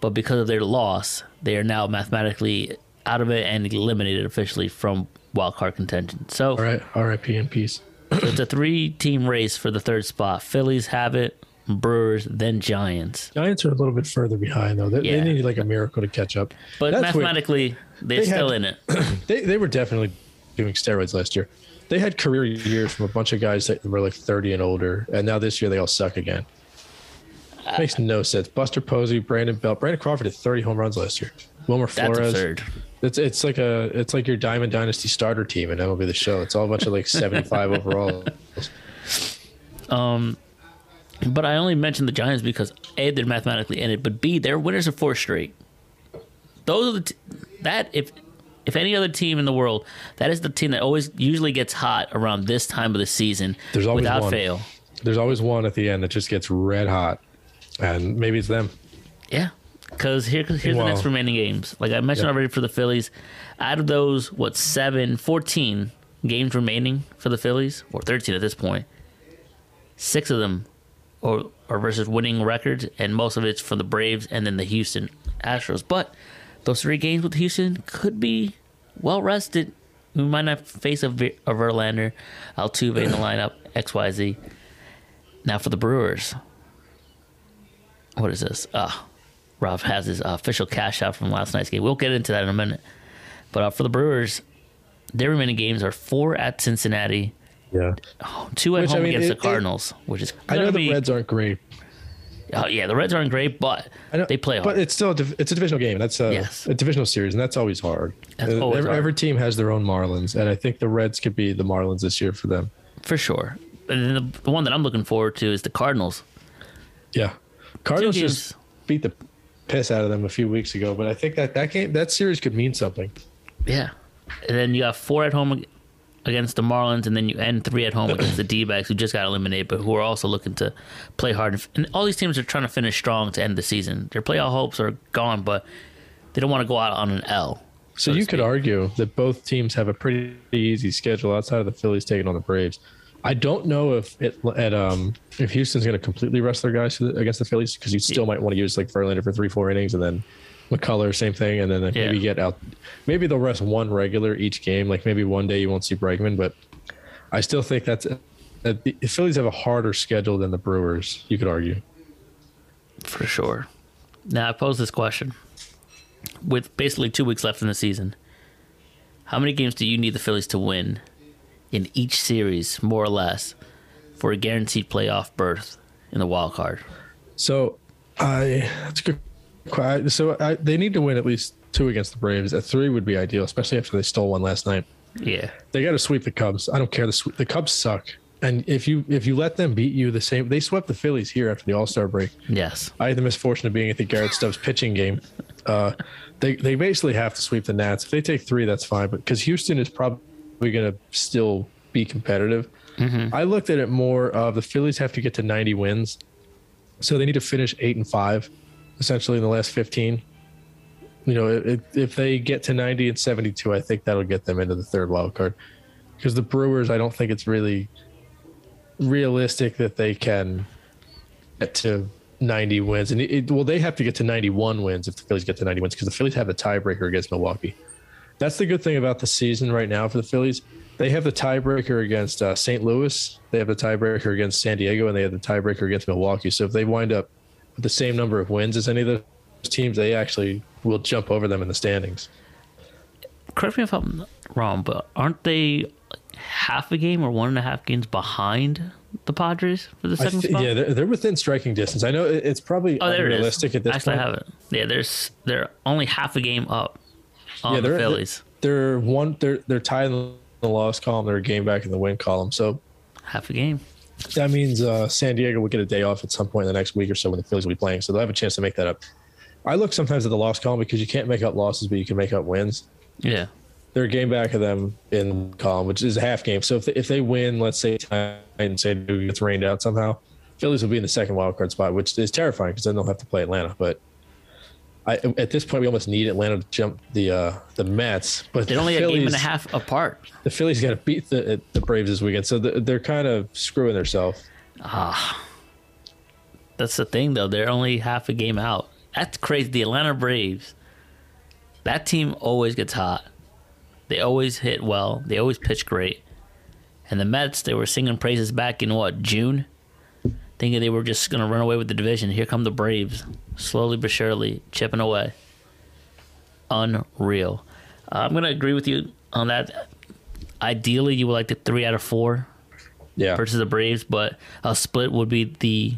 but because of their loss, they are now mathematically out of it and eliminated officially from wild card contention. So All right, R.I.P. in peace. it's a three-team race for the third spot. Phillies have it, Brewers, then Giants. Giants are a little bit further behind though. They, Yeah. they need like a miracle to catch up. But That's weird. They're They still had- in it. [CLEARS THROAT] They they were definitely doing steroids last year. They had career years from a bunch of guys that were like 30 and older, and now this year they all suck again. Makes no sense. Buster Posey, Brandon Belt, Brandon Crawford had 30 home runs last year. Wilmer That's Flores. absurd. It's it's like a it's like your Diamond Dynasty starter team and that'll be the Show. It's all a bunch of like 75 overall. Um, But I only mentioned the Giants because A, they're mathematically in it, but B, they're winners of four straight. Those are the t- that if if any other team in the world, that is the team that always usually gets hot around this time of the season. There's always without one. fail. There's always one at the end that just gets red hot, and maybe it's them. Yeah. Because here, here's the next remaining games. Like I mentioned Yeah. already for the Phillies, out of those, what, seven, 14 games remaining for the Phillies, or 13 at this point, six of them are, are versus winning records, and most of it's for the Braves and then the Houston Astros. But those three games with Houston could be well rested. We might not face a, Ver- a Verlander, Altuve in the lineup, XYZ. Now for the Brewers, what is this? Ah, Rob has his uh, official cash out from last night's game. We'll get into that in a minute. But uh, for the Brewers, their remaining games are four at Cincinnati, Yeah, two at Which, I home mean, against it- the Cardinals, which is I know the be, Reds aren't great. Oh, yeah, the Reds aren't great, but they play hard. but it's still a div- it's a divisional game. That's a, Yes. a divisional series, and that's always hard. That's Uh, always every, hard. every team has their own Marlins, and I think the Reds could be the Marlins this year for them. for sure. And then the, the one that I'm looking forward to is the Cardinals. Yeah, Cardinals just beat the piss out of them a few weeks ago, but I think that that game that series could mean something. Yeah. And then you have four at home against the Marlins, and then you end three at home against the [CLEARS THROAT] D backs, who just got eliminated, but who are also looking to play hard. And all these teams are trying to finish strong to end the season. Their playoff hopes are gone, but they don't want to go out on an L. So, to you could argue that both teams have a pretty easy schedule outside of the Phillies taking on the Braves. I don't know if it at um if Houston's going to completely rest their guys against the Phillies because you still might want to use like Verlander for three four innings and then McCullough same thing and then maybe get out maybe they'll rest one regular each game like maybe one day you won't see Bregman but I still think that's that the Phillies have a harder schedule than the Brewers you could argue. For sure. Now, I pose this question. With basically two weeks left in the season, how many games do you need the Phillies to win in each series, more or less, for a guaranteed playoff berth in the wild card? So I that's a good. So I, they need to win at least two against the Braves. A three would be ideal, especially after they stole one last night. Yeah. They got to sweep the Cubs. I don't care. The the Cubs suck, and if you if you let them beat you the same, they swept the Phillies here after the All Star break. Yes. I had the misfortune of being at the Garrett Stubbs pitching game. Uh, they they basically have to sweep the Nats. If they take three, that's fine. But because Houston is probably going to still be competitive, I looked at it more of the Phillies have to get to 90 wins, so they need to finish eight and five, essentially in the last 15. You know, if, if they get to 90 and 72, I think that'll get them into the third wild card. Because the Brewers, I don't think it's really realistic that they can get to 90 wins. And it, well, they have to get to 91 wins if the Phillies get to 90 wins because the Phillies have the tiebreaker against Milwaukee. That's the good thing about the season right now for the Phillies. They have the tiebreaker against uh, St. Louis, they have the tiebreaker against San Diego, and they have the tiebreaker against Milwaukee. So if they wind up the same number of wins as any of those teams, they actually will jump over them in the standings. Correct me if I'm wrong, but aren't they half a game or one and a half games behind the Padres for the second thi- spot? yeah, they're, they're within striking distance. I know it's probably Oh, there it is. unrealistic at this Actually, point. I have it. Yeah, there's they're only half a game up on Yeah, the they're- Phillies. They're one. They're they're tied in the loss column. They're a game back in the win column. So half a game. That means uh, San Diego will get a day off at some point in the next week or so when the Phillies will be playing. So they'll have a chance to make that up. I look sometimes at the loss column because you can't make up losses, but you can make up wins. Yeah. They're a game back of them in column, which is a half game. So if they, if they win, let's say tonight and San Diego gets rained out somehow, Phillies will be in the second wild card spot, which is terrifying because then they'll have to play Atlanta. But I, at this point, we almost need Atlanta to jump the uh, the Mets. But They're the only a game and a half apart. the Phillies got to beat the the Braves this weekend, so the, they're kind of screwing themselves. Ah, that's the thing, though. They're only half a game out. That's crazy. The Atlanta Braves, that team always gets hot. They always hit well. They always pitch great. And the Mets, they were singing praises back in what June, thinking they were just going to run away with the division. Here come the Braves, slowly but surely chipping away. Unreal. Uh, I'm going to agree with you on that. Ideally, you would like the three out of four Yeah, versus the Braves, but a split would be the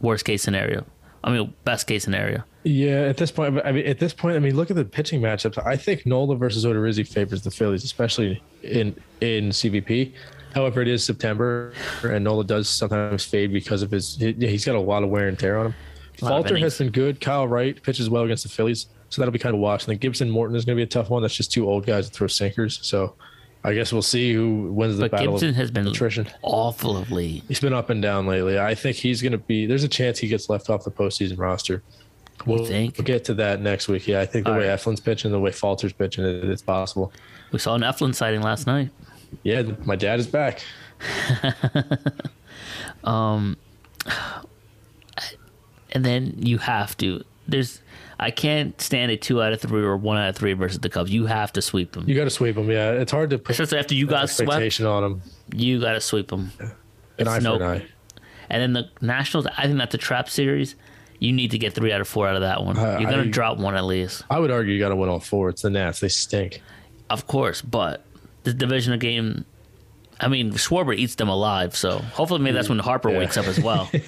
worst case scenario. I mean, best case scenario. yeah. At this point, I mean, at this point, I mean, look at the pitching matchups. I think Nola versus Odorizzi favors the Phillies, especially in in CBP. However, it is September, and Nola does sometimes fade because of his. he- He's got a lot of wear and tear on him. Falter has been good. Kyle Wright pitches well against the Phillies. So that'll be kind of wash. And then Gibson Morton is going to be a tough one. That's just two old guys that throw sinkers. So I guess we'll see who wins the But battle. Gibson has been attrition. awful of late. He's been up and down lately. I think he's going to be. There's a chance he gets left off the postseason roster. We'll, we'll get to that next week. Yeah, I think the All way right. Eflin's pitching, the way Falter's pitching, it, it's possible. We saw an Eflin sighting last night. Yeah, my dad is back. [LAUGHS] um, And then you have to. There's. I can't stand a two out of three or one out of three versus the Cubs. You have to sweep them. You got to sweep them. Yeah, it's hard to put Especially after you got swept, on them. you got to sweep them. An eye no- for an eye. And then the Nationals, I think that's a trap series. You need to get three out of four out of that one. Uh, You're going I- to drop one at least. I would argue you got to win all four. It's the Nats. They stink. Of course, but the divisional game, I mean, Schwarber eats them alive. So hopefully, maybe that's when Harper Yeah. wakes up as well. [LAUGHS]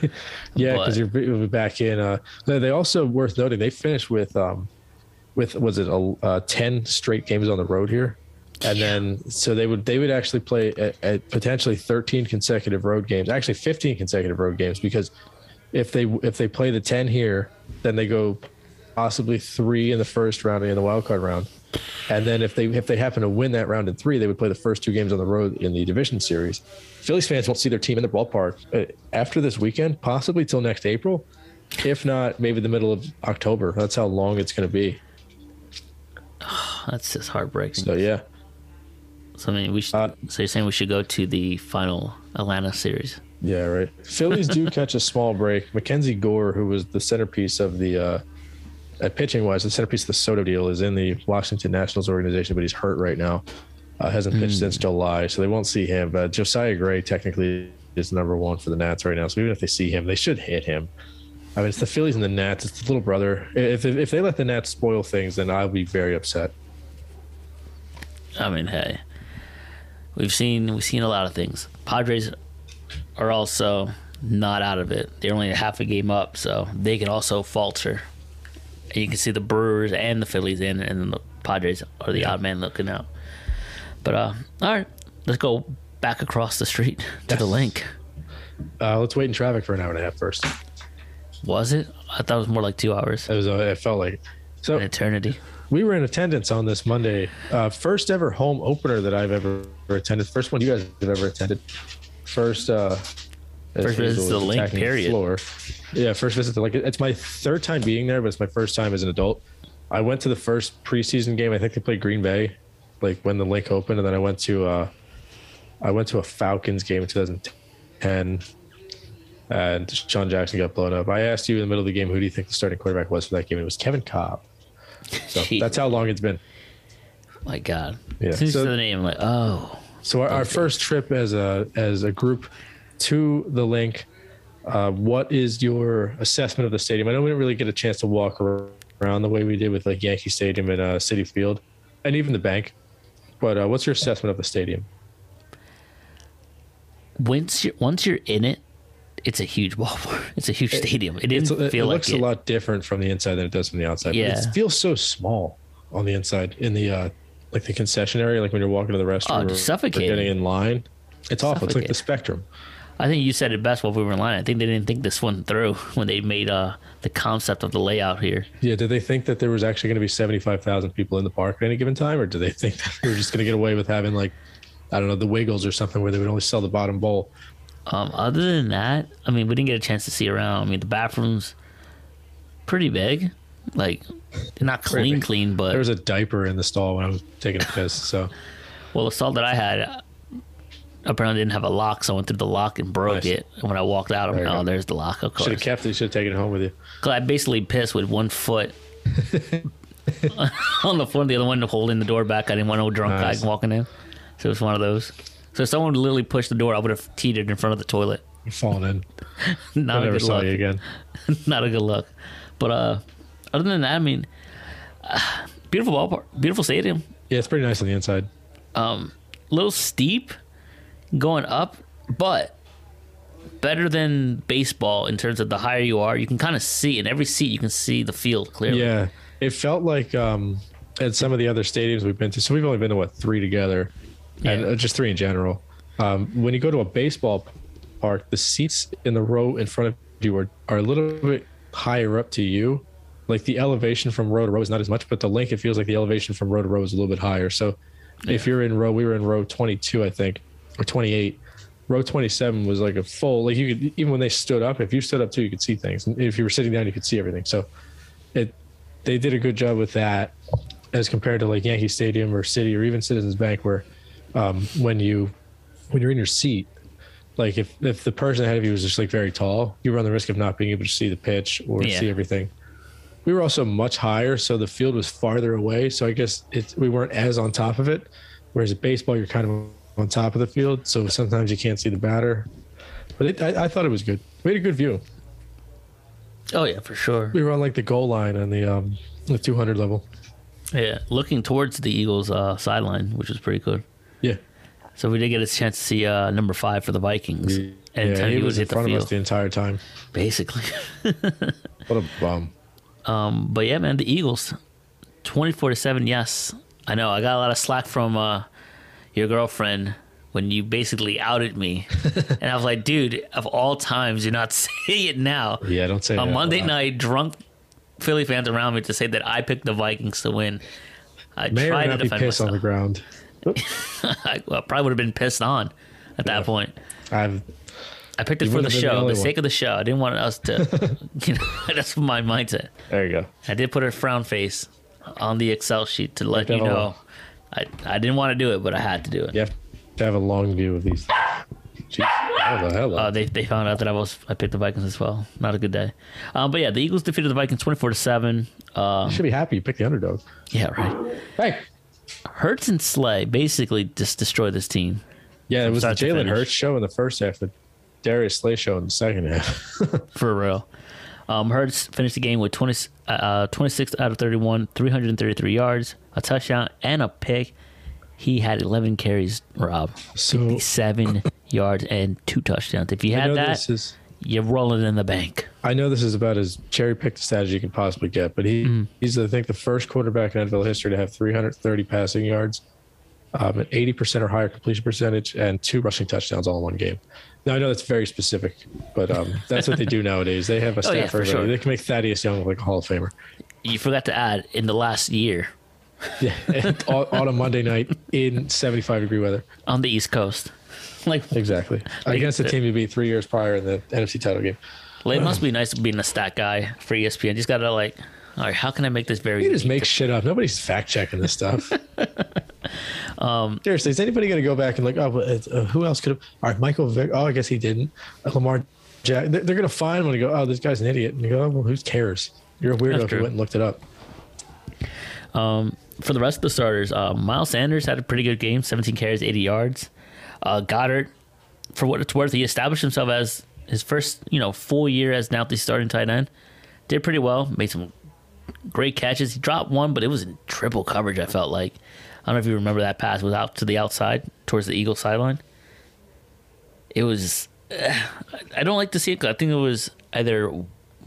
Yeah, because you're you'll be back in. Uh, they also worth noting they finished with um, with was it a uh, ten straight games on the road here, and then so they would they would actually play at, at potentially thirteen consecutive road games, actually fifteen consecutive road games because if they if they play the ten here, then they go possibly three in the first round and in the wild card round. And then if they if they happen to win that round in three, they would play the first two games on the road in the division series. Phillies fans won't see their team in the ballpark uh, after this weekend, possibly till next April, if not maybe the middle of October. That's how long it's going to be. [SIGHS] that's just heartbreaking. So yeah, So, I mean, we should, Uh, so you're saying we should go to the final Atlanta series? yeah, right. Phillies do [LAUGHS] catch a small break. Mackenzie Gore, who was the centerpiece of the uh, at pitching wise, the centerpiece of the Soto deal, is in the Washington Nationals organization, but he's hurt right now. Uh, hasn't pitched since July, so they won't see him. But Josiah Gray technically is number one for the Nats right now. So even if they see him, they should hit him. I mean, it's the Phillies and the Nats. It's the little brother. If if they let the Nats spoil things, then I'll be very upset. I mean, hey, we've seen we've seen a lot of things. Padres are also not out of it. They're only a half a game up, so they can also falter. You can see the Brewers and the Phillies in, and then the Padres are the odd man looking out. But uh, all right, let's go back across the street to the link. Uh, let's wait in traffic for an hour and a half first. Was it? I thought it was more like two hours, It was. Uh, it felt like. So an eternity. we were in attendance on this Monday. Uh, first ever home opener that I've ever attended. First one you guys have ever attended. First. Uh, First visit to the link, period. Floor. Yeah, first visit to like it's my third time being there, but it's my first time as an adult. I went to the first preseason game. I think they played Green Bay, like when the link opened, and then I went to uh, I went to a Falcons game in 2010, and DeSean Jackson got blown up. I asked you in the middle of the game, who do you think the starting quarterback was for that game? It was Kevin Kolb. So Jeez. [LAUGHS] that's how long it's been. My God. Yeah, As soon as you so- the name, I'm like, oh, So our, our first trip as a as a group to the link. Uh, what is your assessment of the stadium? I know we didn't really get a chance to walk around the way we did with like Yankee Stadium and uh, Citi Field, and even the bank. But uh, what's your assessment of the stadium? once you're once you're in it, it's a huge [LAUGHS] ballpark. It's a huge stadium. It didn't it feel looks like a it. lot different from the inside than it does from the outside. Yeah. it feels so small on the inside in the uh, like the concession area, like when you're walking to the restaurant, Oh, or- just or suffocating. getting in line. It's awful. It's like the spectrum. I think you said it best while we were in line. I think they didn't think this one through when they made uh, the concept of the layout here. Yeah, did they think that there was actually going to be 75,000 people in the park at any given time? Or did they think that they were just going to get away with having, like, I don't know, the Wiggles or something where they would only sell the bottom bowl? Um, other than that, I mean, we didn't get a chance to see around. I mean, the bathrooms pretty big, like they're not clean, clean, but There was a diaper in the stall when I was taking a piss. So, [LAUGHS] well, the stall that I had apparently didn't have a lock, so I went through the lock and broke Nice. it. And when I walked out, I'm There like, oh, go. there's the lock. Of course. should have kept it. Should have taken it home with you. Cause I basically pissed with one foot [LAUGHS] on the floor, the other one holding the door back. I didn't want no drunk Nice. guy walking in, so it was one of those. So if someone literally pushed the door, I would have teetered in front of the toilet. You're falling in. [LAUGHS] Not I a never good saw look. you again. [LAUGHS] Not a good look. But uh, other than that, I mean, uh, beautiful ballpark, beautiful stadium. Yeah, it's pretty nice on the inside. Um, little steep going up, but better than baseball in terms of the higher you are, you can kind of see in every seat you can see the field clearly. Yeah, it felt like um, at some of the other stadiums we've been to. So we've only been to what three together, and Yeah. uh, just three in general. Um, when you go to a baseball park, the seats in the row in front of you are, are a little bit higher up to you, like the elevation from row to row is not as much, but the link it feels like the elevation from row to row is a little bit higher. So if you're in row, we were in row 22, I think, or 28. Row 27 was like a full, like you could even when they stood up, if you stood up too, you could see things. And if you were sitting down, you could see everything. So it they did a good job with that as compared to like Yankee Stadium or Citi or even Citizens Bank, where um, when you when you're in your seat, like if if the person ahead of you was just like very tall, you run the risk of not being able to see the pitch or Yeah. see everything. We were also much higher, so the field was farther away. So I guess it's we weren't as on top of it. Whereas at baseball, you're kind of on top of the field, so sometimes you can't see the batter. But it, I, I thought it was good. We had a good view. Oh yeah, for sure. We were on like the goal line on the um the 200 level. Yeah, looking towards the Eagles' uh, sideline, which was pretty good. Yeah, So we did get a chance to see uh, number five for the Vikings, and yeah, he he was in front of us the entire time. basically. [LAUGHS] What a bum. Um, but yeah, man, the Eagles, twenty-four to seven. Yes, I know. I got a lot of slack from uh, your girlfriend when you basically outed me, [LAUGHS] and I was like, dude, of all times, you're not [LAUGHS] saying it now. Yeah, don't say it. On. Monday Wow. night, drunk Philly fans around me to say that I picked the Vikings to win. I May tried to defend pissed on the ground. [LAUGHS] I well, probably would have been pissed on at that point. I've I picked it for the wouldn't the show, the, sake of the show. I didn't want us to, you know, that's my mindset. there you go. I did put a frown face on the Excel sheet to let you know. I, I didn't want to do it, but I had to do it. You have to have a long view of these. Jeez, how the hell? Uh, they, they found out that I was I picked the Vikings as well. Not a good day. Um, but yeah, the Eagles defeated the Vikings twenty four to seven. You should be happy you picked the underdog. yeah, right. Hey. Hurts and Slay basically just destroyed this team. Yeah, it was the Jalen. Hurts show in the first half, the Darius Slay show in the second half. [LAUGHS] for real. Um, Hurts finished the game with 20, uh, 26 out of 31, 333 yards, a touchdown, and a pick. He had 11 carries, Rob. So- 57 [COUGHS] yards and two touchdowns. If you had that, this is you're rolling in the bank. I know this is about as cherry picked a stat as you can possibly get, but he Mm-hmm. he's I think the first quarterback in NFL history to have 330 passing yards, um, an 80% or higher completion percentage, and two rushing touchdowns all in one game. Now I know that's very specific, but um, [LAUGHS] that's what they do nowadays. They have a stat Oh, yeah, for sure. They can make Thaddeus Young look like a Hall of Famer. You forgot to add in the last year Yeah, [LAUGHS] on a Monday night in 75 degree weather. on the East Coast. [LAUGHS] Like, Exactly. Against the team you beat three years prior in the NFC title game. it must [SIGHS] be nice being a stat guy for ESPN. Just gotta like, all right, how can I make this very? You just make shit up. Nobody's fact checking this stuff. [LAUGHS] um, Seriously, is anybody going to go back and like, oh, but uh, who else could have? All right, Michael Vick. Oh, I guess he didn't. Uh, Lamar Jack. They're, they're going to find one and go, oh, this guy's an idiot. And you go, oh, well, who cares? You're a weirdo if you went and looked it up. for the rest of the starters, uh, Miles Sanders had a pretty good game 17 carries, 80 yards. Uh, Goedert, for what it's worth, he established himself as his first you know full year as now the starting tight end. Did pretty well, made some great catches. He dropped one, but it was in triple coverage, I felt like. I don't know if you remember that pass, was out to the outside towards the Eagle sideline. It was. [SIGHS] I don't like to see it I think it was either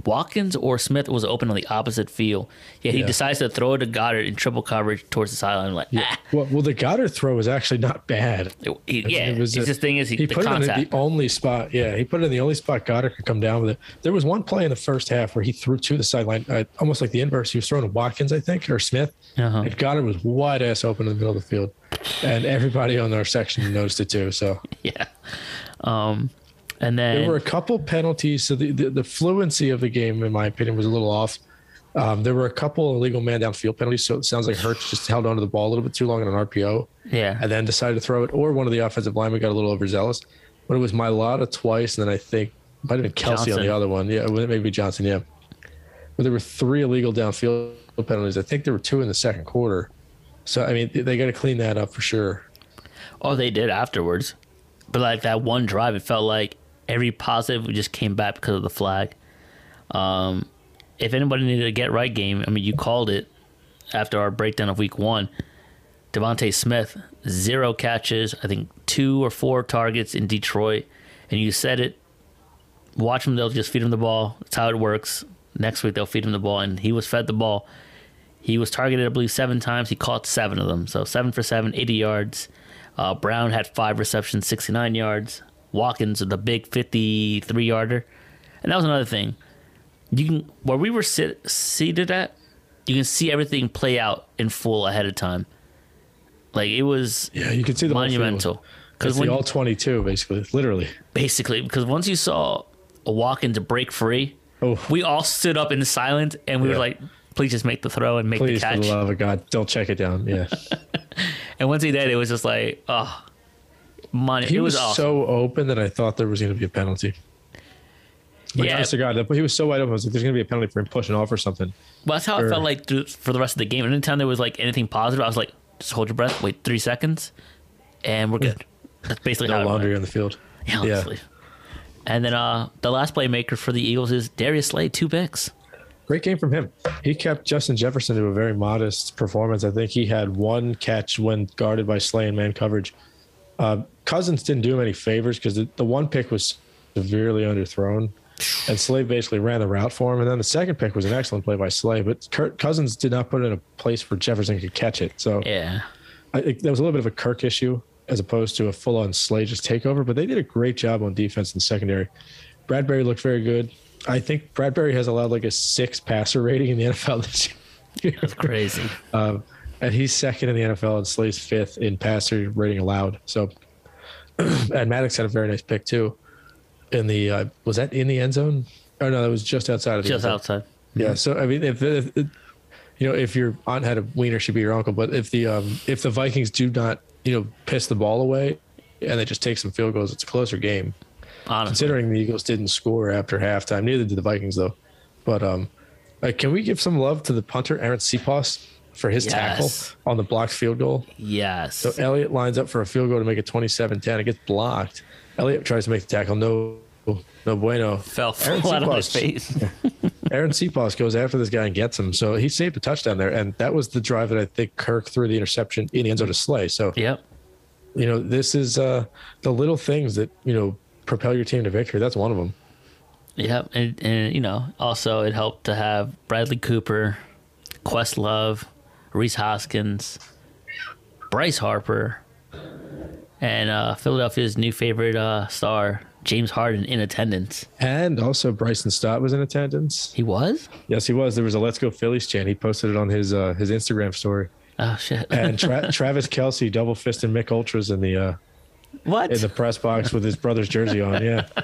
Watkins or Smith was open on the opposite field. Yeah, he Yeah. decides to throw it to Goedert in triple coverage towards the sideline. Like, ah. Well, well, the Goedert throw was actually not bad. It- he- yeah, it was just thing is he, he the put it in the only spot. Yeah, he put it in the only spot Goedert could come down with it. There was one play in the first half where he threw to the sideline, uh, almost like the inverse. He was throwing to Watkins, I think, or Smith, Uh-huh. and Goedert was wide ass open in the middle of the field, and everybody on our section noticed it too. So [LAUGHS] yeah. Um, and then there were a couple penalties. So the, the, the fluency of the game, in my opinion, was a little off. Um, there were a couple illegal man downfield penalties. So it sounds like Hurts just held onto the ball a little bit too long on an RPO. yeah, and then decided to throw it, or one of the offensive linemen got a little overzealous. But it was Mailata twice, and then I think might have been Kelce on the other one. Yeah, maybe Johnson. Yeah, but there were three illegal downfield penalties. I think there were two in the second quarter. So I mean, they got to clean that up for sure. oh, they did afterwards. But like that one drive, it felt like every positive just came back because of the flag. Um, if anybody needed a get right game, I mean, you called it after our breakdown of week one. DeVonta Smith, zero catches, I think two or four targets in Detroit, and you said it. Watch him; they'll just feed him the ball. That's how it works. Next week they'll feed him the ball, and he was fed the ball. He was targeted, I believe, seven times. He caught seven of them, so seven for seven, 80 yards. Uh, Brown had five receptions, 69 yards. Watkins, the big 53 yarder, and that was another thing. you can where we were sit, seated at, you can see everything play out in full ahead of time. Like it was Yeah, you can see the monumental. Because the all 22, basically, literally. basically because once you saw a walk in to break free, Oh, we all stood up in silence and we Yeah. were like, "Please just make the throw and make please, the for catch." the love of God, don't check it down. Yeah. [LAUGHS] And once he did, it was just like, oh, money. He it was, was, awesome. so open that I thought there was going to be a penalty. Like, Yeah. honest to God, he was so wide open. I was like, there's going to be a penalty for him pushing off or something. Well, that's how Or- it felt like through, for the rest of the game. Anytime there was like anything positive, I was like, just hold your breath, wait three seconds, and we're good. [LAUGHS] That's basically No how laundry on the field. Yeah, honestly. And then uh, the last playmaker for the Eagles is Darius Slay, two picks. Great game from him. He kept Justin Jefferson to a very modest performance. I think he had one catch when guarded by Slay and man coverage. Uh, Cousins didn't do him any favors because the, the one pick was severely underthrown, and Slay basically ran the route for him. And then the second pick was an excellent play by Slay, but Kirk Cousins did not put it in a place where Jefferson could catch it. So Yeah. I, it, there was a little bit of a Kirk issue as opposed to a full-on Slay just takeover. But they did a great job on defense in the secondary. Bradberry looked very good. I think Bradberry has allowed like a six passer rating in the [LAUGHS] NFL this year. That's crazy. Um, and he's second in the NFL and Slay's fifth in passer rating allowed. So, [CLEARS THROAT] and Maddox had a very nice pick too. In the uh, was that in the end zone? Oh no, that was just outside of the Just end zone. outside. Yeah. So I mean, if, if you know, if your aunt had a wiener, she'd be your uncle. But if the um, if the Vikings do not, you know, piss the ball away and they just take some field goals, it's a closer game. Honestly. Considering the Eagles didn't score after halftime, neither did the Vikings though. But um, uh, can we give some love to the punter Arryn Siposs for his tackle on the blocked field goal? Yes. So Elliott lines up for a field goal to make it 27-10. It gets blocked. Elliott tries to make the tackle. No, no bueno. Fell Aaron flat on his face. [LAUGHS] Arryn Siposs goes after this guy and gets him. So he saved a touchdown there, and that was the drive that I think Kirk threw the interception in the end zone to Slay. So yep. you know this is uh, the little things that you know propel your team to victory. That's one of them. Yep. And, and, you know, also it helped to have Bradley Cooper, Questlove, Rhys Hoskins, Bryce Harper, and uh, Philadelphia's new favorite uh, star, James Harden, in attendance. And also Bryson Stott was in attendance. He was? Yes, he was. There was a "Let's Go Phillies" chant. He posted it on his uh, his Instagram story. Oh, shit. [LAUGHS] And Tra- Travis Kelce double fisted Mich Ultras in the uh, what? in the press box with his brother's jersey on. Yeah. [LAUGHS]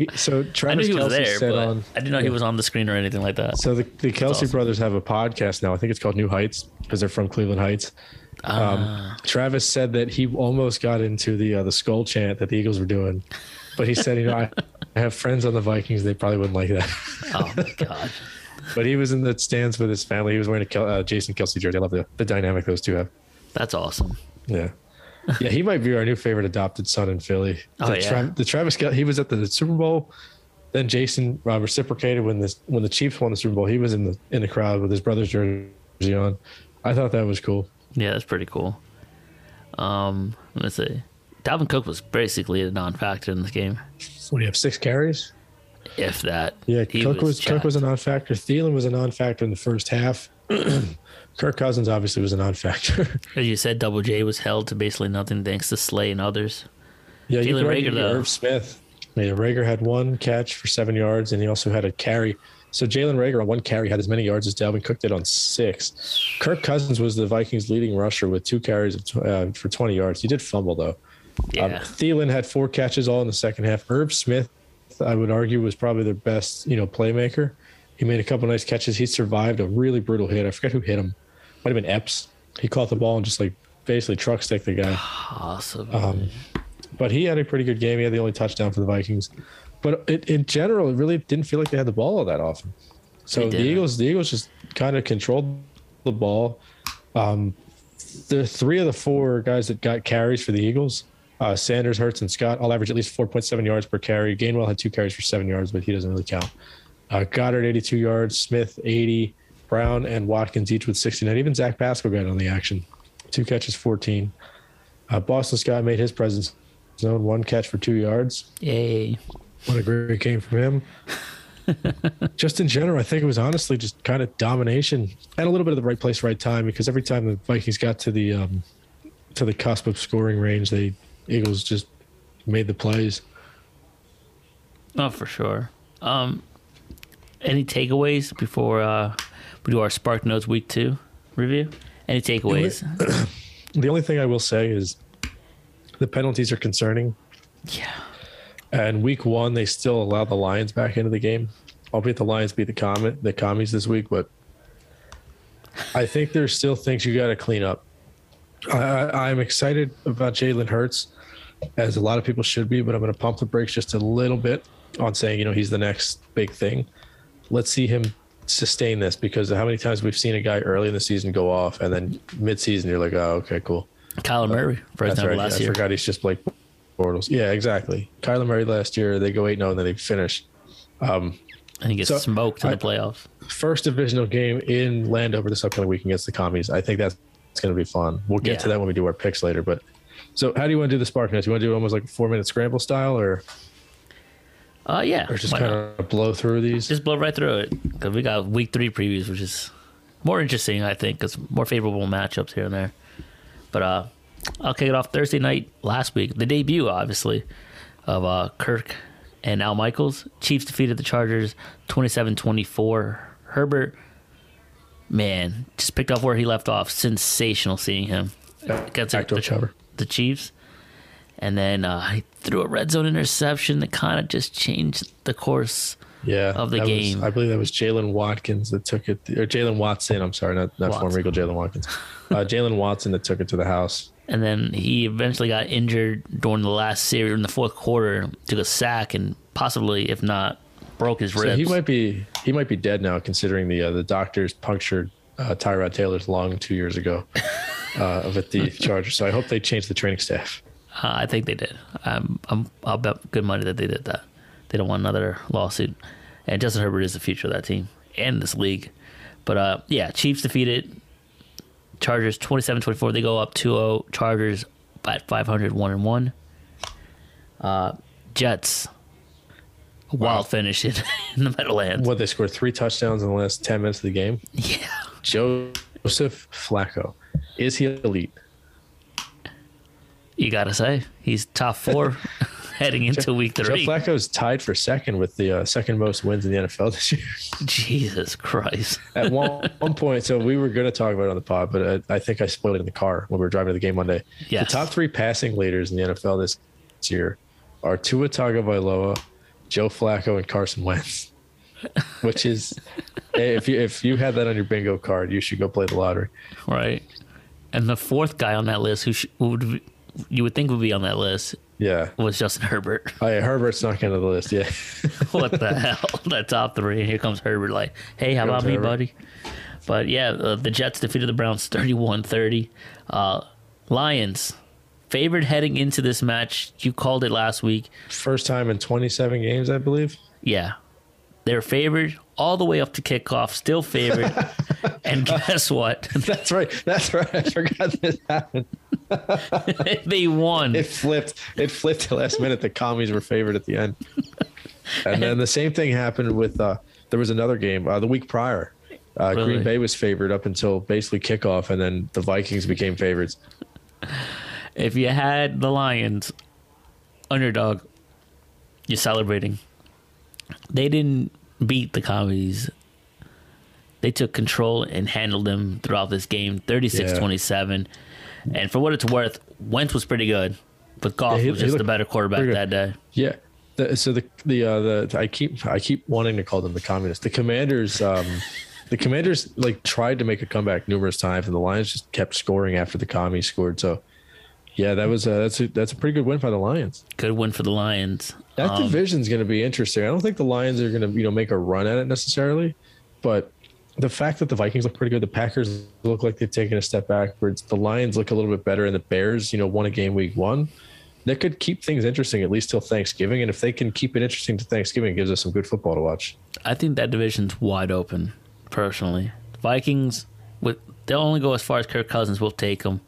He, so Travis Kelce there, said but on. I didn't know he was on the screen or anything like that. So the, the Kelce awesome. brothers have a podcast now. I think it's called New Heights because they're from Cleveland Heights. Um, Ah. Travis said that he almost got into the uh, the skull chant that the Eagles were doing, but he said, you know, I, [LAUGHS] I have friends on the Vikings. They probably wouldn't like that. oh, my God. [LAUGHS] but he was in the stands with his family. He was wearing a Kel- uh, Jason Kelce jersey. I love the, the dynamic those two have. That's awesome. Yeah. [LAUGHS] Yeah, he might be our new favorite adopted son in Philly. Oh, the, yeah. the Travis he was at the Super Bowl. Then Jason uh, reciprocated when this when the Chiefs won the Super Bowl. He was in the in the crowd with his brother's jersey on. I thought that was cool. Yeah, that's pretty cool. Um, let me see. Dalvin Cook was basically a non-factor in this game, What do you have? Six carries. if that. Yeah, Cook was, Cook was a non-factor. Thielen was a non-factor in the first half. [CLEARS THROAT] Kirk Cousins obviously was a non-factor. [LAUGHS] As you said, Double J was held to basically nothing thanks to Slay and others. yeah, Jalen argue though. Irv Smith. Yeah, Reagor had one catch for seven yards, and he also had a carry. So Jalen Reagor on one carry had as many yards as Dalvin Cook did on six. Kirk Cousins was the Vikings' leading rusher with two carries of tw- uh, for 20 yards. He did fumble though. Yeah, Um, Thielen had four catches all in the second half. Irv Smith, I would argue, was probably their best, you know, playmaker. He made a couple nice catches. He survived a really brutal hit. I forget who hit him. Might have been Epps. He caught the ball and just like basically truck stick the guy. awesome. Um, but he had a pretty good game. He had the only touchdown for the Vikings. But it, in general, it really didn't feel like they had the ball all that often. So the. Eagles, the Eagles just kind of controlled the ball. Um, the three of the four guys that got carries for the Eagles, uh, Sanders, Hurts, and Scott, all average at least 4.7 yards per carry. Gainwell had two carries for seven yards, but he doesn't really count. Uh, Goedert 82 yards, Smith 80, Brown and Watkins each with 69. Even Zach Pascal got on the action, two catches, 14. Uh, Boston Scott made his presence known, one catch for two yards. Yay. What a great game from him. [LAUGHS] just in general, I think it was honestly just kind of domination and a little bit of the right place, right time. Because every time the Vikings got to the um, to the cusp of scoring range, they Eagles just made the plays. Oh, for sure. Um, any takeaways before uh, we do our Spark Notes Week Two review? Any takeaways? [CLEARS THROAT] The only thing I will say is the penalties are concerning. yeah. And week one, they still allow the Lions back into the game. Albeit the Lions beat the comment the commies this week, but I think there's still things you got to clean up. I, I, I'm excited about Jalen Hurts, as a lot of people should be, but I'm going to pump the brakes just a little bit on saying, you know, he's the next big thing. Let's see him sustain this because how many times we've seen a guy early in the season go off and then mid-season you're like, oh, okay, cool. Kyler uh, Murray for example right. last I year. forgot he's just Blake Bortles. Yeah, exactly. Kyler Murray last year, they go 8 0 and then they finish. Um, and he gets So, smoked in I- the playoffs. First divisional game in Landover this upcoming week against the commies. I think that's going to be fun. We'll get to that when we do our picks later. But so, how do you want to do the Spark Notes? You want to do almost like four minute scramble style or, Uh, yeah. or just kind of blow through these? just blow right through it because we got week three previews, which is more interesting, I think, because more favorable matchups here and there. But uh, I'll kick it off Thursday night last week, the debut, obviously, of uh, Kirk and Al Michaels. Chiefs defeated the Chargers 27 24. Herbert, man, just picked up where he left off. Sensational seeing him against Back to the, a the Chiefs. And then uh, he threw a red zone interception that kind of just changed the course Yeah, of the that was- game. I believe that was Jalen Watkins that took it, or Jalen Watson. I'm sorry, not not former Eagle Jalen Watkins. Uh, Jalen Watson that took it to the house. and then he eventually got injured during the last series in the fourth quarter, took a sack, and possibly, if not, broke his So ribs. he might be he might be dead now, considering the uh, the doctors punctured uh, Tyrod Taylor's lung two years ago [LAUGHS] uh, with the Chargers. So I hope they change the training staff. Uh, I think they did. Um, I'm, I'll bet good money that they did that. They don't want another lawsuit. And Justin Herbert is the future of that team and this league. But uh, yeah, Chiefs defeated Chargers 27 24. They go up 2 0. Chargers at 500, 1 and 1. Uh, Jets, a wild Wow. finish in, [LAUGHS] in the Meadowlands. What they scored three touchdowns in the last ten minutes of the game. Yeah. Joseph Flacco, is he elite? You got to say, he's top four [LAUGHS] heading into week three. Joe. Flacco's tied for second with the uh, second most wins in the NFL this year. [LAUGHS] Jesus Christ. At one, one point, so we were going to talk about it on the pod, but I, I think I spoiled it in the car when we were driving to the game Monday. Yes. The top three passing leaders in the NFL this year are Tua Tagovailoa, Joe Flacco, and Carson Wentz. [LAUGHS] Which is, if you if you had that on your bingo card, you should go play the lottery. Right. And the fourth guy on that list who, sh- who would be- you would think would be on that list Yeah. was Justin Herbert. Oh yeah, Herbert's not going to the list. Yeah. [LAUGHS] what the hell? [LAUGHS] That top three. And here comes Herbert like, hey, how about Comes me, Herbert. buddy? But yeah, uh, the Jets defeated the Browns 31 30. Uh, Lions, favored heading into this match. You called it last week. First time in 27 games, I believe. Yeah. They're favored all the way up to kickoff, still favored. [LAUGHS] and guess what? [LAUGHS] That's right. That's right. I forgot this happened. [LAUGHS] they won. It flipped. It flipped the last minute. The commies were favored at the end. And then the same thing happened with uh there was another game uh, the week prior. Uh, Really? Green Bay was favored up until basically kickoff, and then the Vikings became favorites. if you had the Lions underdog, you're celebrating. They didn't beat the commies. They took control and handled them throughout this game 36 27. And for what it's worth, Wentz was pretty good, but Goff Yeah, he- was just the better quarterback that day. Yeah. The, so the the uh, the I keep I keep wanting to call them the communists. The Commanders. Um, the Commanders like tried to make a comeback numerous times, and the Lions just kept scoring after the commies scored. So, yeah, that was a, that's a, that's a pretty good win by the Lions. Good win for the Lions. That Um, division's going to be interesting. I don't think the Lions are going to, you know, make a run at it necessarily, but the fact that the Vikings look pretty good, the Packers look like they've taken a step backwards, the Lions look a little bit better, and the Bears, you know, won a game week one. That could keep things interesting at least till Thanksgiving, and if they can keep it interesting to Thanksgiving, it gives us some good football to watch. I think that division's wide open, personally. Vikings, with they'll only go as far as Kirk Cousins will take them.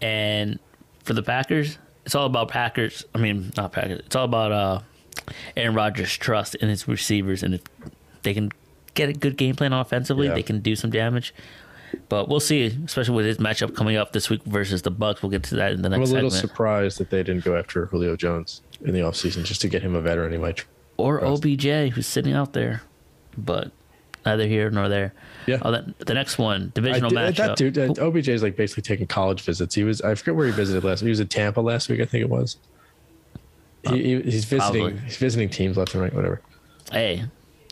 And for the Packers, it's all about Packers. I mean, not Packers. It's all about uh, Aaron Rodgers' trust in his receivers, and if they can get a good game plan offensively, Yeah. they can do some damage. But we'll see, especially with his matchup coming up this week versus the Bucs. We'll get to that in the next. I'm a little segment. surprised that they didn't go after Julio Jones in the offseason just to get him a veteran he might. or Trust. OBJ, who's sitting out there. but neither here nor there. Yeah. Oh, the, the next one, divisional did- matchup. that dude, uh, OBJ is like basically taking college visits. He was, I forget where he visited last. Week. He was in Tampa last week, I think it was. He, he, he's visiting, Probably. he's visiting teams left and right, whatever. Hey,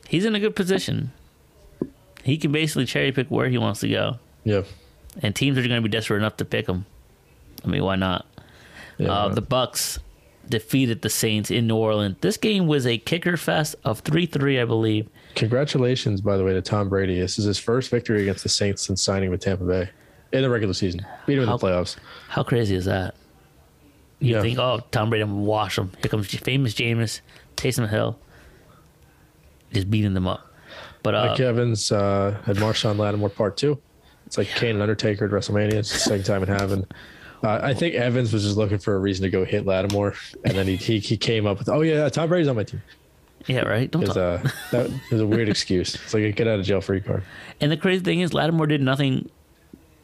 he's in a good position. He can basically cherry pick where he wants to go, Yeah, and teams are going to be desperate enough to pick him. I mean, why not? yeah. uh, the Bucs defeated the Saints in New Orleans. This game was a kicker fest of three three, I believe. Congratulations, by the way, to Tom Brady. This is his first victory against the Saints since signing with Tampa Bay in the regular season. Beat him in the playoffs. How crazy is that? You Yeah. think, oh, Tom Brady, I'm wash him. Here comes famous Jameis, Taysom Hill, just beating them up. But uh, Mike Evans uh, had Marshon Lattimore part two. It's like Kane and Undertaker at WrestleMania. It's the second time it happened. Uh, I think Evans was just looking for a reason to go hit Lattimore, and then he he, he came up with, "Oh yeah, Tom Brady's on my team." yeah, right. Don't talk. uh, that was a weird excuse. It's like a get out of jail free card. And the crazy thing is, Lattimore did nothing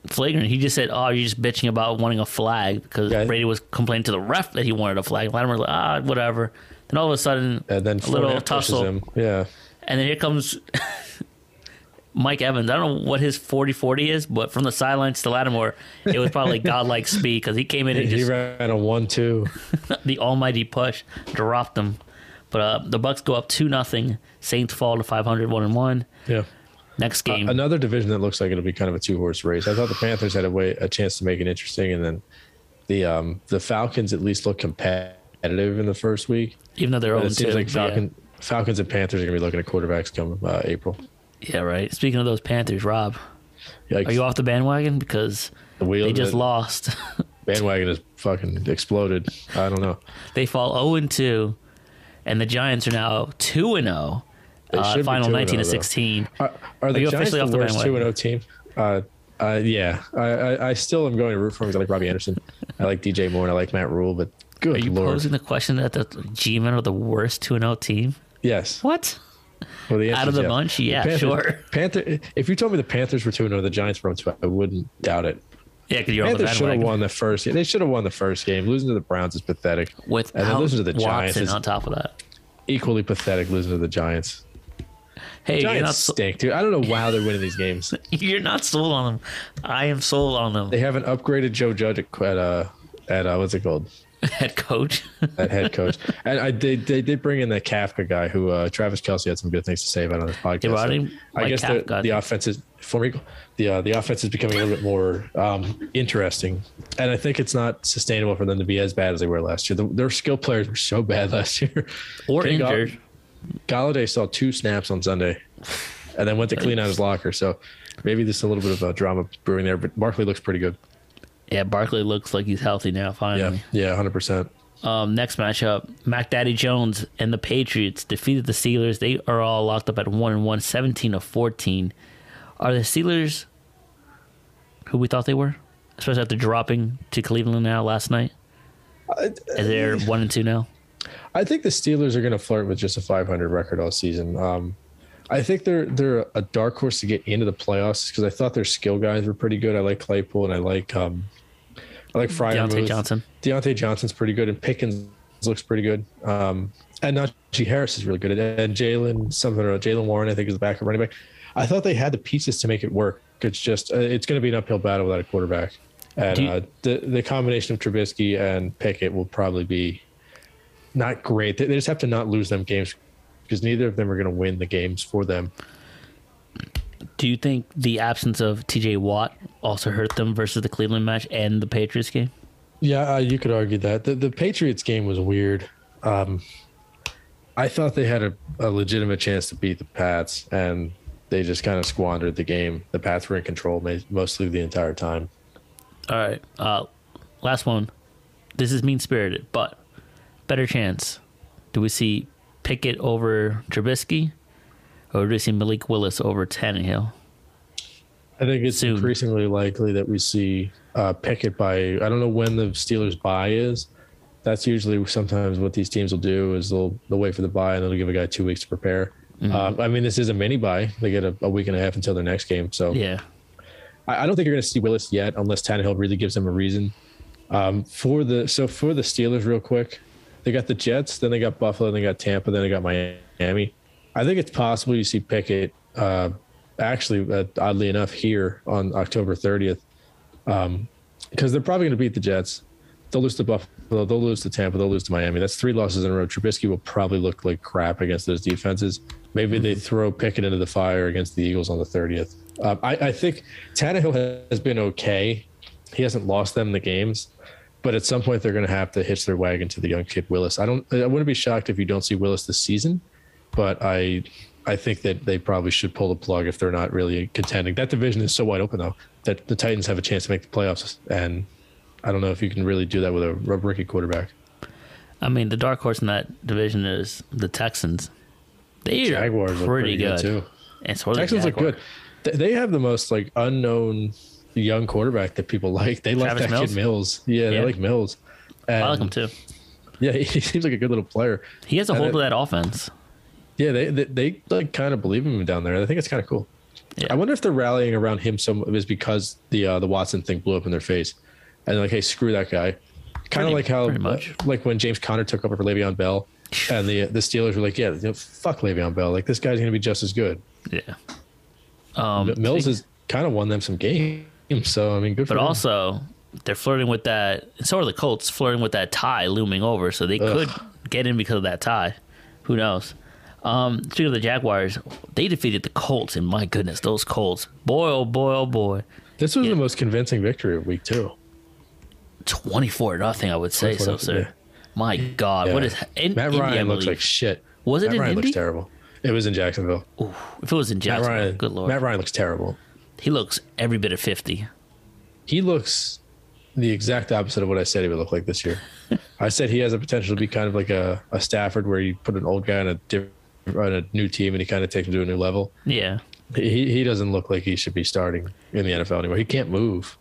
flagrant. He just said, "Oh, you're just bitching about wanting a flag," because Yeah. Brady was complaining to the ref that he wanted a flag. Lattimore was like, "Ah, whatever." Then all of a sudden, And then a little tussle, him. Yeah, and then here comes [LAUGHS] Mike Evans. I don't know what his 40-40 is, but from the sidelines to Lattimore, it was probably [LAUGHS] godlike speed because he came in and he just ran a one-two. [LAUGHS] the almighty push dropped them. But uh, the Bucs go up two nothing. Saints fall to 500, one and one. Yeah. Next game, Another division that looks like it'll be kind of a two-horse race. I thought the Panthers had a way a chance to make it interesting, and then the um the Falcons at least look competitive in the first week. even though they're own it seems two. like yeah. Falcons and Panthers are going to be looking at quarterbacks come uh, April. Yeah, right. Speaking of those Panthers, Rob, Yikes. are you off the bandwagon because the they just the lost? [LAUGHS] bandwagon has fucking exploded. I don't know. they fall 0 and 2, and the Giants are now 2 and 0. Uh, final nineteen to sixteen. Are, are the you Giants officially the off the worst two and zero team? Uh, uh, yeah, I, I I still am going to root for him I like Robbie Anderson. I like DJ Moore and I like Matt Rhule, but good Are you lord, posing the question that the G-men are the worst 2 and 0 team? yes. What? Well, the Out of the yes. bunch? Yeah, Panthers, sure. Panther. If you told me the Panthers were two and zero, the Giants were two, I wouldn't doubt it. Yeah, because you're on the Panthers should have won the first. They should have won the first game. Losing to the Browns is pathetic. and then Without losing to the Giants Watson is on top of that. equally pathetic. Losing to the Giants. Hey, you're Giants not, so- stink, dude. I don't know how they're winning these games. [LAUGHS] you're not sold on them. I am sold on them. They haven't upgraded Joe Judge at at uh, at uh, what's it called? [LAUGHS] Head coach. At head coach. and I did they did bring in that Kafka guy who uh, Travis Kelce had some good things to say about on this podcast. They brought So I guess Kafka, the, the offense is for me. The uh, the offense is becoming a little bit more um, interesting, and I think it's not sustainable for them to be as bad as they were last year. The, their skill players were so bad [LAUGHS] last year. or King Gall- injured. Golladay saw two snaps on Sunday, and then went to clean out his locker. So maybe there's a little bit of a drama brewing there. But Barkley looks pretty good. Yeah, Barkley looks like he's healthy now, finally. yeah, yeah, hundred percent. Um, next matchup, Mac Daddy Jones and the Patriots defeated the Steelers. They are all locked up at 1 and 1, 17 of 14. Are the Steelers who we thought they were? Especially after dropping to Cleveland now last night? Is they're 1 and 2 now? I think the Steelers are going to flirt with just a 500 record all season. Um, I think they're they're a dark horse to get into the playoffs because I thought their skill guys were pretty good. I like Claypool and I like um, I like Fryer. Diontae Johnson. Diontae Johnson's pretty good, and Pickens looks pretty good. Um, and Najee Harris is really good. And Jaylen something or Jaylen Warren, I think, is the backup running back. I thought they had the pieces to make it work. It's just uh, it's going to be an uphill battle without a quarterback. And you- uh, the the combination of Trubisky and Pickett will probably be not great. They, they just have to not lose them games because neither of them are going to win the games for them. Do you think the absence of TJ Watt also hurt them versus the Cleveland match and the Patriots game? Yeah, uh, you could argue that the the Patriots game was weird. Um, I thought they had a, a legitimate chance to beat the Pats, and they just kind of squandered the game. The Pats were in control mostly the entire time. All right. Uh, last one. This is mean spirited, but better chance. Do we see Pickett over Trubisky, or do we see Malik Willis over Tannehill? I think it's Soon. increasingly likely that we see uh, Pickett by. I don't know when the Steelers' bye is. That's usually sometimes what these teams will do is they'll they'll wait for the bye and then they'll give a guy two weeks to prepare. Um, I mean, this is a mini bye. They get a, a week and a half until their next game. So Yeah. I, I don't think you're going to see Willis yet, unless Tannehill really gives them a reason. Um, for the so for the Steelers, real quick, they got the Jets, then they got Buffalo, then they got Tampa, then they got Miami. I think it's possible you see Pickett. Uh, actually, uh, oddly enough, here on October 30th, because they're probably going to beat the Jets. They'll lose to Buffalo. They'll lose to Tampa. They'll lose to Miami. That's three losses in a row. Trubisky will probably look like crap against those defenses. Maybe they throw Pickett into the fire against the Eagles on the 30th. Um, I, I think Tannehill has been okay. He hasn't lost them the games, but at some point they're going to have to hitch their wagon to the young kid Willis. I don't. I wouldn't be shocked if you don't see Willis this season, but I I think that they probably should pull the plug if they're not really contending. That division is so wide open though that the Titans have a chance to make the playoffs, and I don't know if you can really do that with a rookie quarterback. I mean, the dark horse in that division is the Texans. They Jaguars are look pretty, pretty good. good, too. And so are the Texans look good. Th- They have the most like unknown young quarterback that people [LAUGHS] like. They like Travis that Mills? kid Mills. Yeah, they like Mills. And, I like him too. Yeah, [LAUGHS] he seems like a good little player. He has a hold of that offense. Yeah, they they, they like kind of believe in him down there. I think it's kind of cool. Yeah. I wonder if they're rallying around him some is because the uh, the Watson thing blew up in their face, and they're like, hey, screw that guy. Kind of like how much. like when James Conner took over for Le'Veon Bell, [SIGHS] and the the Steelers were like, yeah, you know, fuck Le'Veon Bell. Like this guy's gonna be just as good. Yeah. Um, Mills has kind of won them some games, so I mean, good for but him. also they're flirting with that. And so are the Colts flirting with that tie looming over, so they could get in because of that tie. Who knows? Um, speaking of the Jaguars, they defeated the Colts, and my goodness, those Colts, boy, oh boy, oh boy, this was yeah. the most convincing victory of week two. twenty-four nothing. I would say so, sir. yeah. My God, Yeah. what is in, Matt Ryan looks like shit. Was it Matt in Ryan Indy? looks terrible. It was in Jacksonville. If it was in Matt Jacksonville, Ryan, good lord, Matt Ryan looks terrible. he looks every bit of fifty. He looks the exact opposite of what I said he would look like this year. [LAUGHS] I said he has a potential to be kind of like a, a Stafford, where you put an old guy on a different, on a new team and he kind of takes him to a new level. Yeah, He he doesn't look like he should be starting in the NFL anymore. He can't move.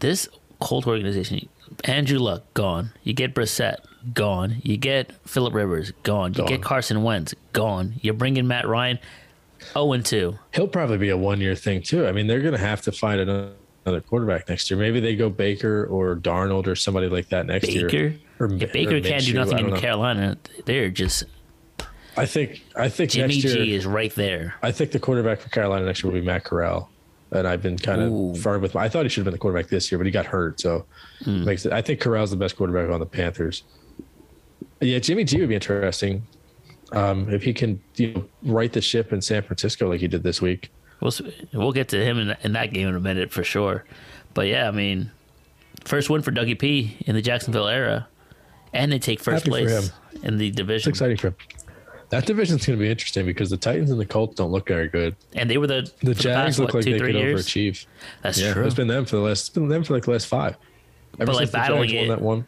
this Colt organization, Andrew Luck gone. You get Brissett gone. You get Philip Rivers gone. You Gone. get Carson Wentz gone. You're bringing Matt Ryan. Oh and two. He'll probably be a one year thing too. I mean, they're going to have to find another, another quarterback next year. Maybe they go Baker or Darnold or somebody like that next year. Baker. Or, If Baker or can't do nothing in know. Carolina. They're just I think I think Jimmy next year G is right there. I think the quarterback for Carolina next year will be Matt Corral. And I've been kind Ooh. of firm with. I thought he should have been the quarterback this year, but he got hurt, so Hmm. makes it. I think Corral's the best quarterback on the Panthers. Yeah, Jimmy G would be interesting um, if he can you know, right the ship in San Francisco like he did this week. We'll we'll get to him in, in that game in a minute for sure. But yeah, I mean, first win for Dougie P in the Jacksonville era, and they take first Happy place in the It's division. exciting for him. That division's going to be interesting because the Titans and the Colts don't look very good. And they were the The Jags past, look what, like two they could years. overachieve. That's Yeah, true. it's been them for the last. It's been them for like the last five. Ever But, like, the battling won it- that one.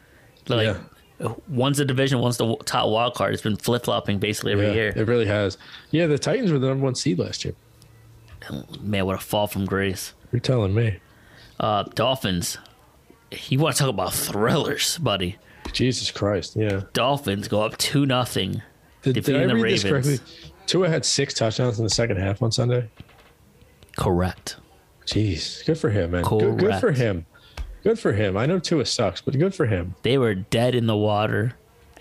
like yeah. one's the division, one's the top wild card. It's been flip flopping basically every yeah, year. It really has. Yeah, the Titans were the number one seed last year. Man, what a fall from grace. You're telling me. Uh, Dolphins. You want to talk about thrillers, buddy? Jesus Christ. Yeah. Dolphins go up two nothing. Did, did I the read this correctly? Tua had six touchdowns in the second half on Sunday. Correct. Jeez. Good for him, man. Good, good for him. Good for him. I know Tua sucks, but good for him. They were dead in the water,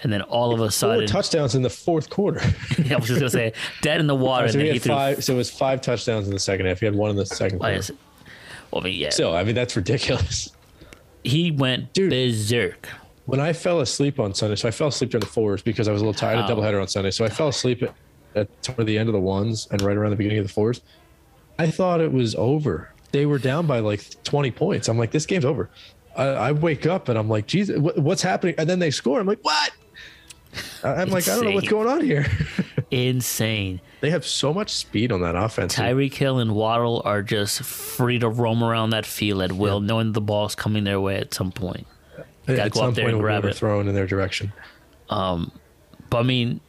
and then all of a Four sudden, touchdowns in the fourth quarter. [LAUGHS] I was just gonna say dead in the [LAUGHS] water, so and he he threw. five. So it was five touchdowns in the second half. He had one in the second quarter. well, I mean, yeah, So I mean that's ridiculous. he went Dude. berserk. When I fell asleep on Sunday, so I fell asleep during the fours because I was a little tired Wow. of doubleheader on Sunday. So I fell asleep at, at toward the end of the ones and right around the beginning of the fours. I thought it was over. They were down by like 20 points. I'm like, this game's over. I, I wake up and I'm like, Jesus, what, what's happening? And then they score. I'm like, what? I'm like, I don't know what's going on here. [LAUGHS] Insane. they have so much speed on that offense. Tyreek Hill and Waddle are just free to roam around that field at will, knowing the ball's coming their way at some point. At go some up there point, and it will be grab it. overthrown in their direction. But I mean,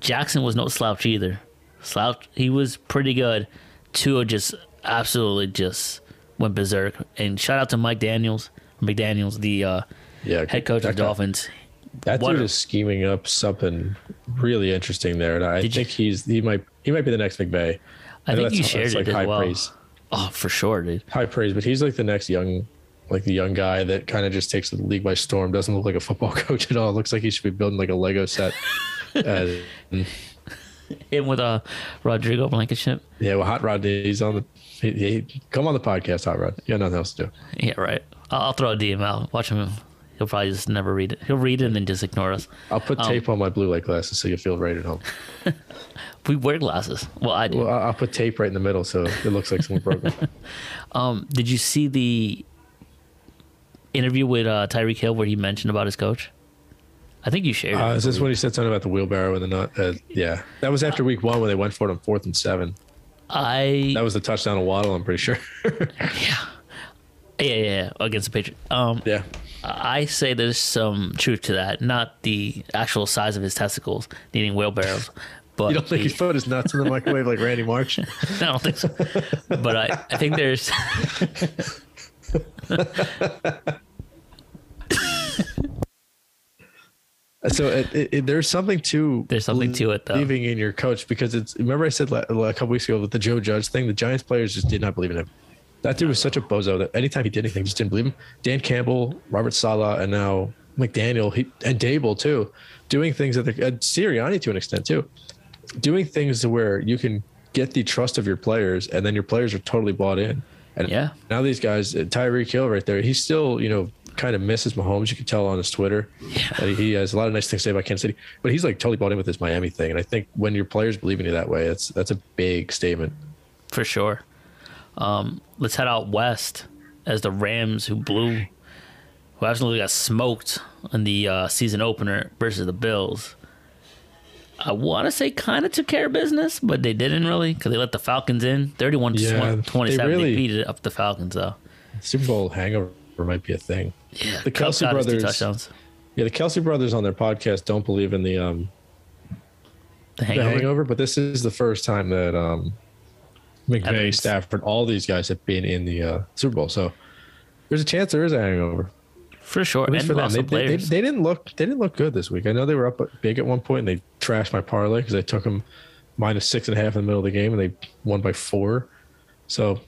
Jackson was no slouch either. Slouch, he was pretty good. Tua just absolutely just went berserk. And shout out to Mike Daniels, McDaniels, the uh, Yeah, head coach of the Dolphins. That What dude a- is scheming up something really interesting there, and I Did you- think he's he might he might be the next McVay. I know think you shared it like as high well. praise, Oh, for sure, dude. high praise, but he's like the next young, like the young guy that kind of just takes the league by storm. Doesn't look like a football [LAUGHS] coach at all. Looks like he should be building like a Lego set. and [LAUGHS] Him with uh, Rodrigo Blankenship. Yeah, well, Hot Rod, he's on the. He, he, come on the podcast, Hot Rod. You got nothing else to do. Yeah, right. I'll, I'll throw a DM out. Watch him. He'll probably just never read it. He'll read it and then just ignore us. I'll put tape on my blue light glasses so you feel right at home. [LAUGHS] We wear glasses. Well, I do. Well, I'll put tape right in the middle so it looks like someone broke them. Um, did you see the interview with uh, Tyreek Hill where he mentioned about his coach? I think you shared. Uh, is this when he said something about the wheelbarrow and the nut? Uh, yeah, that was after week one when they went for it on fourth and seven. I That was the touchdown of Waddle. I'm pretty sure. [LAUGHS] yeah, yeah, yeah, against the Patriots. Um, yeah, I say there's some truth to that. Not the actual size of his testicles needing wheelbarrows, [LAUGHS] but you don't think the- he put his nuts in the microwave like Randy Marsh? [LAUGHS] I don't think so. But I, I think there's [LAUGHS] So it, it, there's something to There's something to it, though. Believing in your coach because it's remember I said a couple weeks ago with the Joe Judge thing, the Giants players just did not believe in him. That dude was such a bozo that anytime he did anything, just didn't believe him. Dan Campbell, Robert Saleh, and now McDaniel, he, and Daboll too, doing things that they're and Sirianni to an extent too, doing things to where you can get the trust of your players, and then your players are totally bought in. And Yeah. now these guys, uh, Tyreek Hill right there, he's still you know kind of misses Mahomes. You can tell on his Twitter. Yeah. he has a lot of nice things to say about Kansas City, but he's like totally bought in with this Miami thing. And I think when your players believe in you that way, that's that's a big statement. for sure. Um, let's head out west as the Rams, who blew, who absolutely got smoked in the uh, season opener versus the Bills. I want to say kind of took care of business, but they didn't really because they let the Falcons in 31 to Yeah, 27. they really- they beat it up the Falcons, though. Super Bowl hangover might be a thing. Yeah, The Kelce got his two brothers-. Yeah, the Kelce brothers on their podcast don't believe in the um The the hangover. hangover, but this is the first time that um McVay, Evans. Stafford, all these guys have been in the uh, Super Bowl. So there's a chance there is a hangover. For sure. At least And for them. They, they, they, they didn't look they didn't look good this week. I know they were up big at one point and they trashed my parlay because I took them minus six and a half in the middle of the game and they won by four. So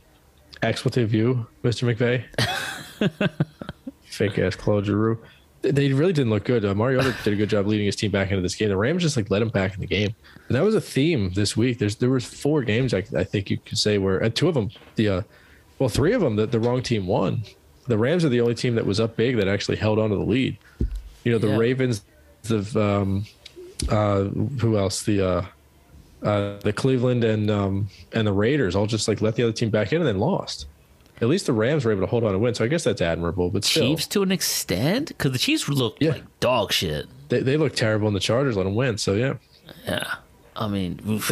expletive you, Mr. McVay. Fake ass Claude Giroux. They- really didn't look good. Uh, Mariota did a good job leading his team back into this game. The Rams just like let him back in the game, and that was a theme this week. There's there was four games I, I think you could say where, and two of them the, uh, well, three of them that the wrong team won. The Rams are the only team that was up big that actually held on to the lead. You know, the Yeah. Ravens, the um, uh, who else? The uh, uh, the Cleveland and um, and the Raiders all just like let the other team back in and then lost. At least the Rams were able to hold on and win, so I guess that's admirable. But still, Chiefs to an extent because the Chiefs look Yeah. like dog shit. they, they look terrible, and the Chargers let them win. So yeah. Yeah. I mean, oof.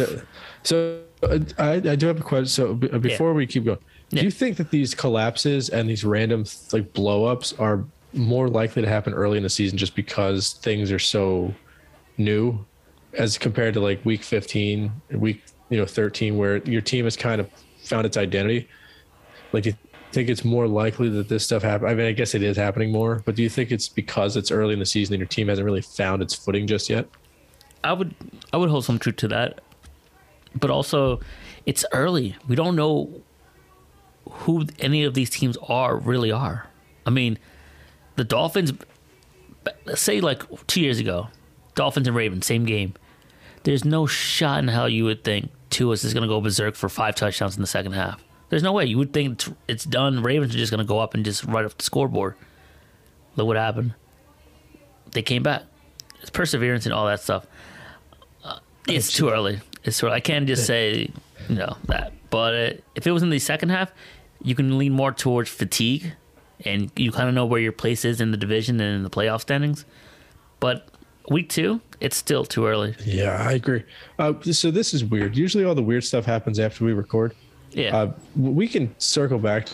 So I, I do have a question. So before we keep going, Yeah. do you think that these collapses and these random like blowups are more likely to happen early in the season just because things are so new, as compared to like week fifteen, week you know thirteen, where your team has kind of found its identity? Like, do you think it's more likely that this stuff happen? I mean, I guess it is happening more, but do you think it's because it's early in the season and your team hasn't really found its footing just yet? I would I would hold some truth to that. But also it's early. We don't know who any of these teams are really are. I mean, the Dolphins let's say like 2 years ago, Dolphins and Ravens same game. There's no shot in hell you would think Tua is going to go berserk for five touchdowns in the second half. There's no way. You would think it's- it's done. Ravens are just going to go up and just write off the scoreboard. Look what happened. They came back. It's perseverance and all that stuff. Uh, it's too early. It's too early. I can't just say, you know, that. But uh, if it was in the second half, you can lean more towards fatigue and you kind of know where your place is in the division and in the playoff standings. But week two, it's still too early. Yeah, I agree. Uh, so this is weird. Usually, all the weird stuff happens after we record. Yeah. Uh, we can circle back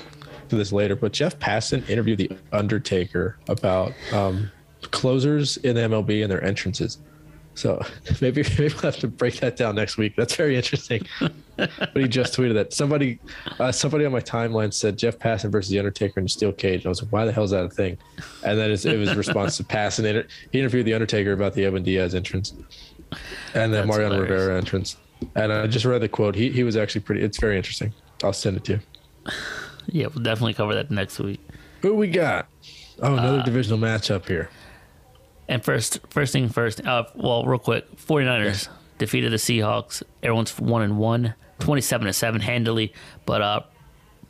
to this later, but Jeff Passan interviewed the Undertaker about um, closers in the MLB and their entrances. So [LAUGHS] maybe maybe we'll have to break that down next week. That's very interesting. [LAUGHS] but he just tweeted that somebody uh, somebody on my timeline said Jeff Passan versus the Undertaker in a steel cage. I was like, why the hell is that a thing? And then it was a response to Passan. Inter- He interviewed the Undertaker about the Edwin Diaz entrance and the Mariano. Rivera entrance. And I just read the quote. He he was actually pretty. It's very interesting. I'll send it to you. yeah, we'll definitely cover that next week. Who we got? Oh, Uh, another divisional matchup here. And first, first thing first, uh, well, real quick 49ers defeated the Seahawks. Everyone's one and one, 27 to seven handily. But uh,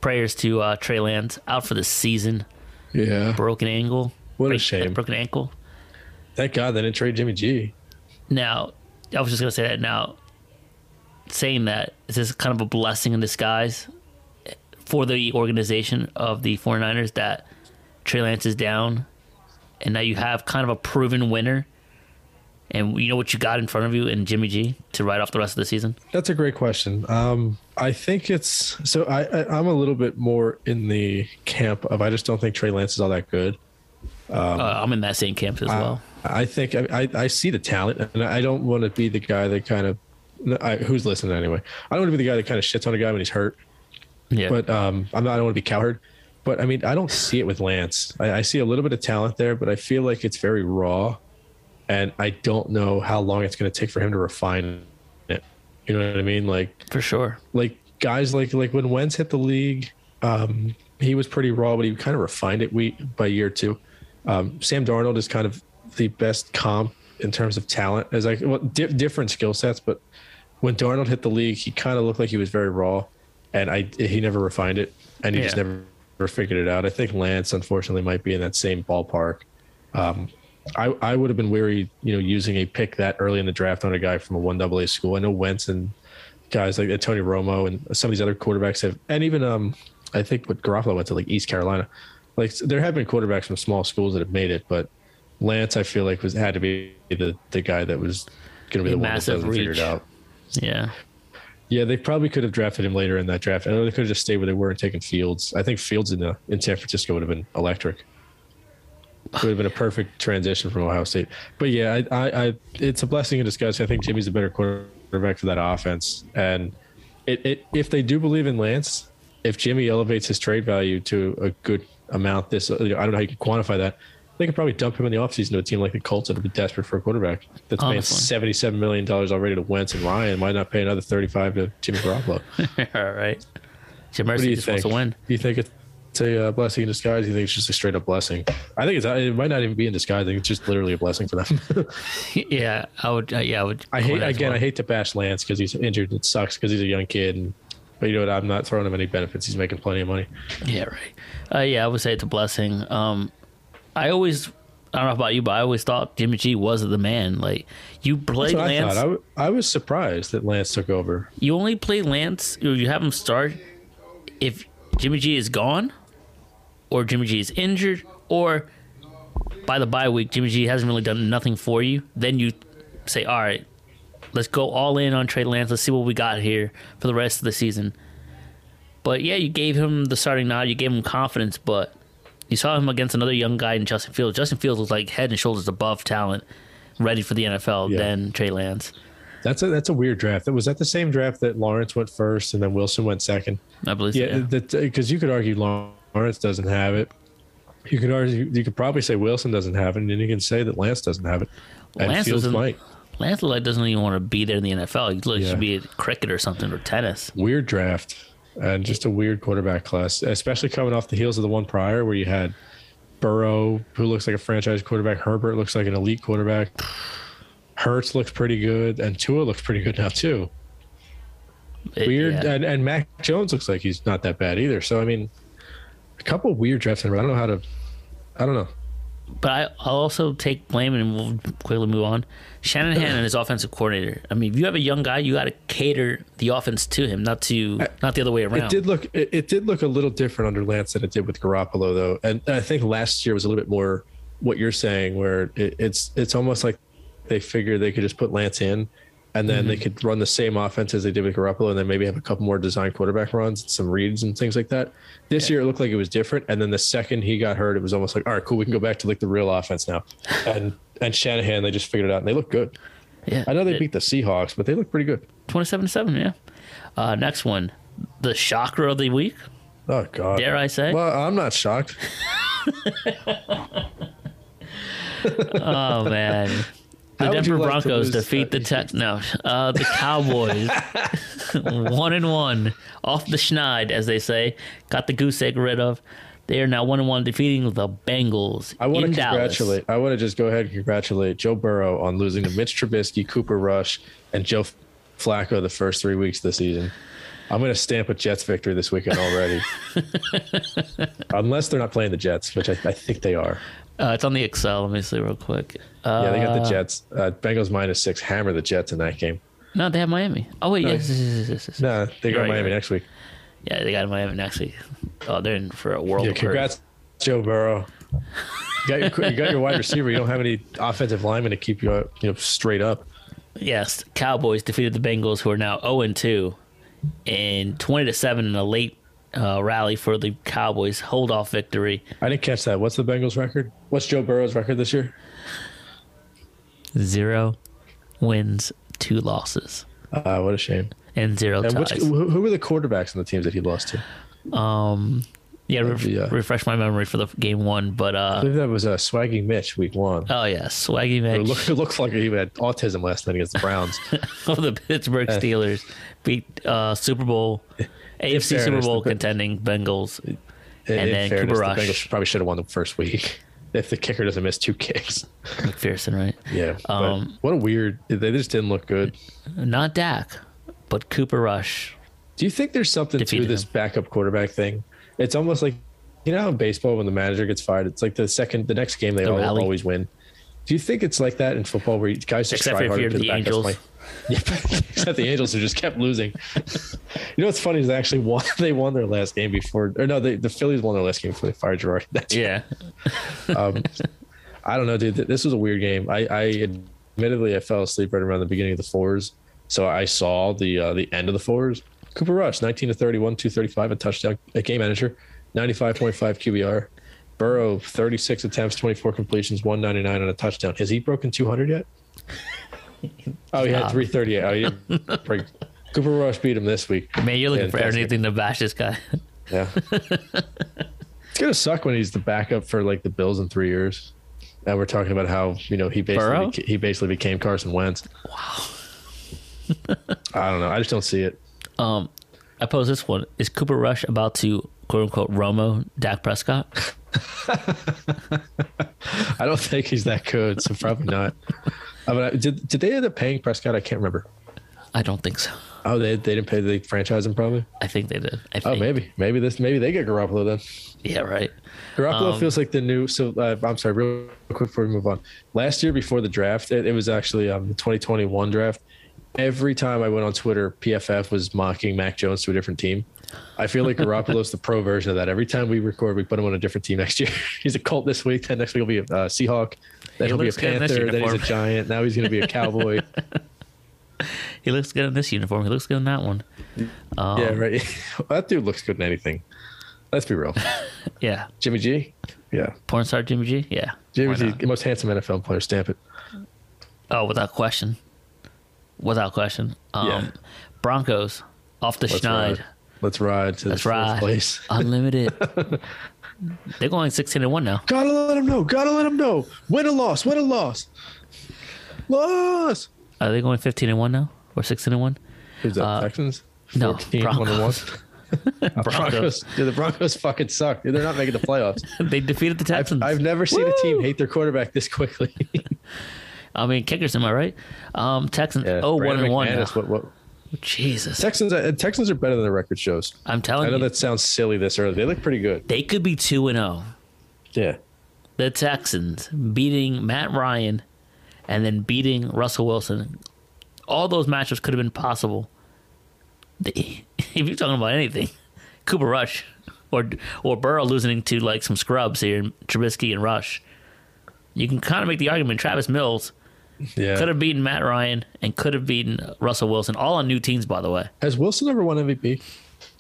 prayers to uh, Trey Lance out for the season. Yeah. Broken ankle. What a shame. Broken ankle. Thank God they didn't trade Jimmy G. Now, I was just gonna say that. Now, saying that is this kind of a blessing in disguise for the organization of the 49ers that Trey Lance is down, and now you have kind of a proven winner, and you know what you got in front of you in Jimmy G to ride off the rest of the season. That's a great question. Um, I think it's so. I, I I'm a little bit more in the camp of I just don't think Trey Lance is all that good. uh, I'm in that same camp as well. I think I, I, I see the talent, and I don't want to be the guy that kind of I, who's listening anyway. I don't want to be the guy that kind of shits on a guy when he's hurt. Yeah, But um, I'm not. I don't want to be cowherd. But I mean, I don't see it with Lance. I, I see a little bit of talent there, but I feel like it's very raw, and I don't know how long it's going to take for him to refine it. You know what I mean? Like for sure. like guys like like when Wentz hit the league, um, he was pretty raw, but he kind of refined it we by year two. Um, Sam Darnold is kind of the best comp in terms of talent, as like well, di- different skill sets. But when Darnold hit the league, he kind of looked like he was very raw, and I he never refined it, and he just Yeah. never, never figured it out. I think Lance, unfortunately, might be in that same ballpark. Um, I, I would have been wary, you know, using a pick that early in the draft on a guy from a one double A school. I know Wentz and guys like Tony Romo and some of these other quarterbacks have, and even um, I think what Garoppolo went to like East Carolina. Like there have been quarterbacks from small schools that have made it, but Lance, I feel like was had to be the the guy that was going to be the one that massive it out. Yeah, Yeah, they probably could have drafted him later in that draft. I know they could have just stayed where they were and taken Fields. I think Fields in the in San Francisco would have been electric. It Would have been a perfect transition from Ohio State. But yeah, I, I, I it's a blessing in disguise. I think Jimmy's a better quarterback for that offense. And it, it if they do believe in Lance, if Jimmy elevates his trade value to a good amount, this I don't know how you can quantify that. They could probably dump him in the offseason to a team like the Colts that would be desperate for a quarterback. That's paying seventy-seven million dollars already to Wentz and Ryan. Why not pay another thirty-five to Jimmy Garoppolo? [LAUGHS] all right. Jim What do Mercy you just think? wants to win. Do you think it's a uh, blessing in disguise? Do you think it's just a straight up blessing? I think it's it might not even be in disguise. I think it's just literally a blessing for them. [LAUGHS] [LAUGHS] Yeah, I would. Uh, yeah, I would. I hate with that as again. well. I hate to bash Lance because he's injured. It sucks because he's a young kid. And, but you know what? I'm not throwing him any benefits. He's making plenty of money. Yeah, right. Uh, yeah, I would say it's a blessing. Um, I always, I don't know about you, but I always thought Jimmy G was the man. Like you played I Lance, thought. I, w- I was surprised that Lance took over. you only play Lance. You have him start if Jimmy G is gone, or Jimmy G is injured, or by the bye week Jimmy G hasn't really done nothing for you. Then you say, all right, let's go all in on Trey Lance. Let's see what we got here for the rest of the season. But yeah, you gave him the starting nod. You gave him confidence, but you saw him against another young guy in Justin Fields. Justin Fields was like head and shoulders above talent, ready for the NFL Yeah. than Trey Lance. That's a that's a weird draft. Was that the same draft that Lawrence went first and then Wilson went second? I believe. so, Yeah, yeah. because you could argue Lawrence doesn't have it. You could argue you could probably say Wilson doesn't have it, and then you can say that Lance doesn't have it. And Lance Fields doesn't- might. Lance like doesn't even want to be there in the NFL. He Yeah. should be at cricket or something or tennis. Weird draft and just a weird quarterback class, especially coming off the heels of the one prior where you had Burrow, who looks like a franchise quarterback. Herbert looks like an elite quarterback. Hurts looks pretty good, and Tua looks pretty good now too. Weird, yeah. and, and Mac Jones looks like he's not that bad either. So I mean, a couple of weird drafts in a row. I don't know how to. I don't know. But I, I'll also take blame and we'll quickly move on. Shanahan and his offensive coordinator. I mean, if you have a young guy, you got to cater the offense to him, not to not the other way around. It did look it, it did look a little different under Lance than it did with Garoppolo though, and I think last year was a little bit more what you're saying, where it, it's it's almost like they figured they could just put Lance in, and then they could run the same offense as they did with Garoppolo, and then maybe have a couple more design quarterback runs, some reads and things like that. This year it looked like it was different, and then the second he got hurt, it was almost like all right, cool, we can go back to like the real offense now, [LAUGHS] and and Shanahan they just figured it out and they look good. yeah, I know they it- beat the Seahawks, but they look pretty good. twenty-seven to seven. Yeah. Uh, next one, the shocker of the week. Oh God, Dare I say? Well, I'm not shocked. [LAUGHS] Oh man. [LAUGHS] The How Denver like Broncos defeat the Tex. No, uh, the Cowboys, [LAUGHS] [LAUGHS] one and one, off the schneid, as they say. Got the goose egg rid of. They are now one and one, defeating the Bengals I want to Dallas. congratulate. I want to just go ahead and congratulate Joe Burrow on losing to Mitch Trubisky, Cooper Rush, and Joe Flacco the first three weeks of the season. I'm going to stamp a Jets victory this weekend already, [LAUGHS] unless they're not playing the Jets, which I, I think they are. Uh, it's on the Excel. Let me see real quick. Uh, Yeah, they got the Jets. Uh, Bengals minus six. Hammer the Jets in that game. No, they have Miami. Oh wait, yes, yes, yes, yes, yes. No, they got right, Miami right. next week. Yeah, they got Miami next week. Oh, they're in for a world. Yeah, of hurt. congrats, Joe Burrow. You got, your, you got your wide receiver. You don't have any offensive linemen to keep you, uh, you know, straight up. Yes, Cowboys defeated the Bengals, who are now zero and two, and twenty to seven in a late uh, rally for the Cowboys hold off victory. I didn't catch that. What's the Bengals record? What's Joe Burrow's record this year? Zero wins, two losses, Uh, what a shame. and zero And which, ties. who who were the quarterbacks on the teams that he lost to? Um, yeah, ref- Yeah. refresh my memory for the game one, but I uh, believe that was uh, Swaggy Mitch week one. oh yeah, Swaggy It, Mitch it looked like he had autism last night against the Browns. [LAUGHS] oh, the Pittsburgh Steelers beat uh, Super Bowl, AFC Super Bowl the- contending Bengals. In, And in then fairness, Cooper the Rush. Bengals probably should have won the first week [LAUGHS] if the kicker doesn't miss two kicks. [LAUGHS] McPherson, right? Yeah. Um, what a weird. They just didn't look good. Not Dak, but Cooper Rush. Do you think there's something to this him. backup quarterback thing? It's almost like you know how in baseball when the manager gets fired, it's like the second, the next game they The all, always win. Do you think it's like that in football where you- guys just Except try harder the backups Angels. play? Yeah, [LAUGHS] except the Angels who just kept losing. [LAUGHS] you know what's funny is they actually won. [LAUGHS] They won their last game before, or no, they, the Phillies won their last game before they fired Girardi. That's Yeah, um, I don't know, dude. This was a weird game. I, I admittedly I fell asleep right around the beginning of the fours, so I saw the uh, the end of the fours. Cooper Rush, 19 to 31, 235, a touchdown, a game manager, 95.5 QBR. Burrow, 36 attempts, 24 completions, 199 on a touchdown. Has he broken 200 yet? [LAUGHS] Oh, he had 338. Oh, he didn't break. [LAUGHS] Cooper Rush beat him this week. man, you're looking for anything to bash this guy. Yeah. [LAUGHS] it's gonna suck when he's the backup for like the Bills in three years. And we're talking about how you know he basically he basically became Carson Wentz. Wow. I don't know. I just don't see it. Um, I pose this one: Is Cooper Rush about to quote unquote Romo Dak Prescott? [LAUGHS] I don't think he's that good, so probably not. I mean, did did they end up paying Prescott? I can't remember. I don't think so. Oh, they they didn't pay the franchise him probably. I think they did. I Oh, maybe maybe this maybe they get Garoppolo then. Yeah, right. Garoppolo Um, feels like the new. So uh, I'm sorry, real quick before we move on. Last year before the draft, it, it was actually um, the 2021 draft. Every time I went on Twitter, PFF was mocking Mac Jones to a different team. I feel like Garoppolo's the pro version of that. Every time we record, we put him on a different team next year. [LAUGHS] he's a Colt this week. Then next week he'll be a uh, Seahawk. Then He he'll be a looks good in this Panther. Then he's a. Giant. Now he's going to be a Cowboy. [LAUGHS] [LAUGHS] He looks good in this uniform. He looks good in that one. Um, yeah, right. that dude looks good in anything. Let's be real. Yeah. Jimmy G. Yeah, Porn star Jimmy G. Yeah. Jimmy G, the most handsome NFL player. Stamp it. Oh, without question. Without question. Um, Yeah. Broncos off the Let's schneid. Let's ride to Let's the ride. place. [LAUGHS] [LAUGHS] Unlimited. They're going 16 and 1 now. Gotta let them know. Gotta let them know. Win a loss. Win a loss. Loss. Are they going 15 and 1 now? Or 16 and 1? Who's that? Uh, Texans. no, 14, one and one. [LAUGHS] Broncos. Broncos. Dude, the Broncos fucking suck. Dude, they're not making the playoffs. they defeated the Texans. I've never seen a team hate their quarterback this quickly. I mean, kickers, am I right? Um, Texans, Yeah, oh, 1 Brandon and 1 now. What, what, Jesus. Texans, uh, Texans are better than the record shows. I'm telling you. I know you. that sounds silly this early. They look pretty good. They could be 2 and 0. Yeah. The Texans beating Matt Ryan and then beating Russell Wilson. All those matchups could have been possible. They, [LAUGHS] if you're talking about anything, Cooper Rush or or Burrow losing to like some scrubs here, Trubisky and Rush. You can kind of make the argument Travis Mills Yeah. could have beaten Matt Ryan and could have beaten Russell Wilson, all on new teams, by the way. Has Wilson ever won MVP?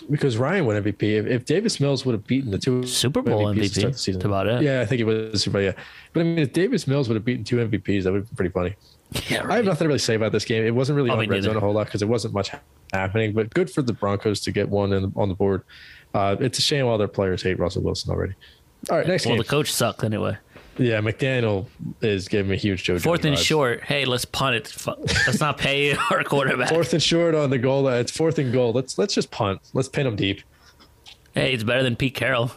Because Ryan won MVP. If, if Davis Mills would have beaten the two Super Bowl MVPs to MVP, season, that's about it. Yeah, I think it was Super Bowl. Yeah, but I mean, if Davis Mills would have beaten two MVPs, that would have been pretty funny. Yeah, I have nothing to really say about this game. It wasn't really Oh, on red zone a whole lot because it wasn't much happening. But good for the Broncos to get one in, on the board. Uh, it's a shame all their players hate Russell Wilson already. All right, next Well, game. the coach sucked anyway. Yeah, McDaniel is giving a huge Joe. Fourth and vibes. short. Hey, let's punt it. Let's not pay [LAUGHS] our quarterback. Fourth and short on the goal. line. It's fourth and goal. Let's let's just punt. Let's pin them deep. Hey, it's better than Pete Carroll.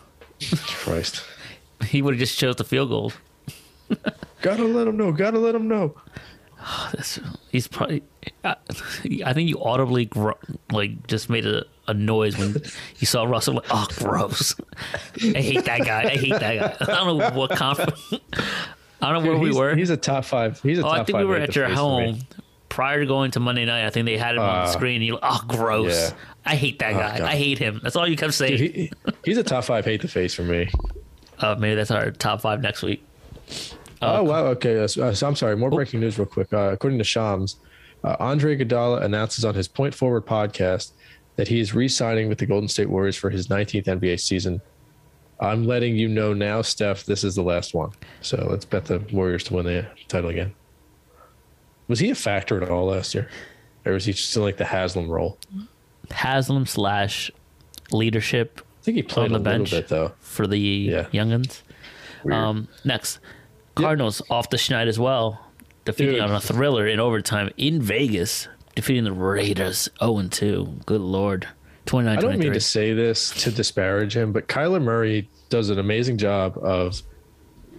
Christ. [LAUGHS] He would have just chose the field goal. Gotta let him know. Gotta let him know. [SIGHS] That's, he's probably. I, I think you audibly gro- like just made a, a noise when you saw Russell. Like, oh, gross! I hate that guy. I hate that guy. [LAUGHS] I don't know what conference. I don't know where Dude, we he's, were. He's a top five. He's a oh, top I think we were at your face for me. home prior to going to Monday night. I think they had him on the Uh, screen. You, oh, gross! yeah. I hate that guy. God. I hate him. That's all you kept saying. Dude, he, he's a top five hate the face for me. uh, [LAUGHS] maybe that's our top five next week. Oh, wow. Okay. Uh, so, uh, I'm sorry. More breaking news, real quick. Uh, according to Shams, uh, Andre Iguodala announces on his Point Forward podcast that he is re-signing with the Golden State Warriors for his 19th NBA season. I'm letting you know now, Steph. This is the last one. So let's bet the Warriors to win the title again. Was he a factor at all last year, or was he still like the Haslem role? Haslem slash leadership I think he played On the a little bench. bit though. for the Yeah. youngins. Um, next, Cardinals off the schneid as well, defeating Dude. on a thriller in overtime in Vegas, defeating the Raiders 0 2. Good lord, 29 I don't mean to say this to disparage him, but Kyler Murray does an amazing job of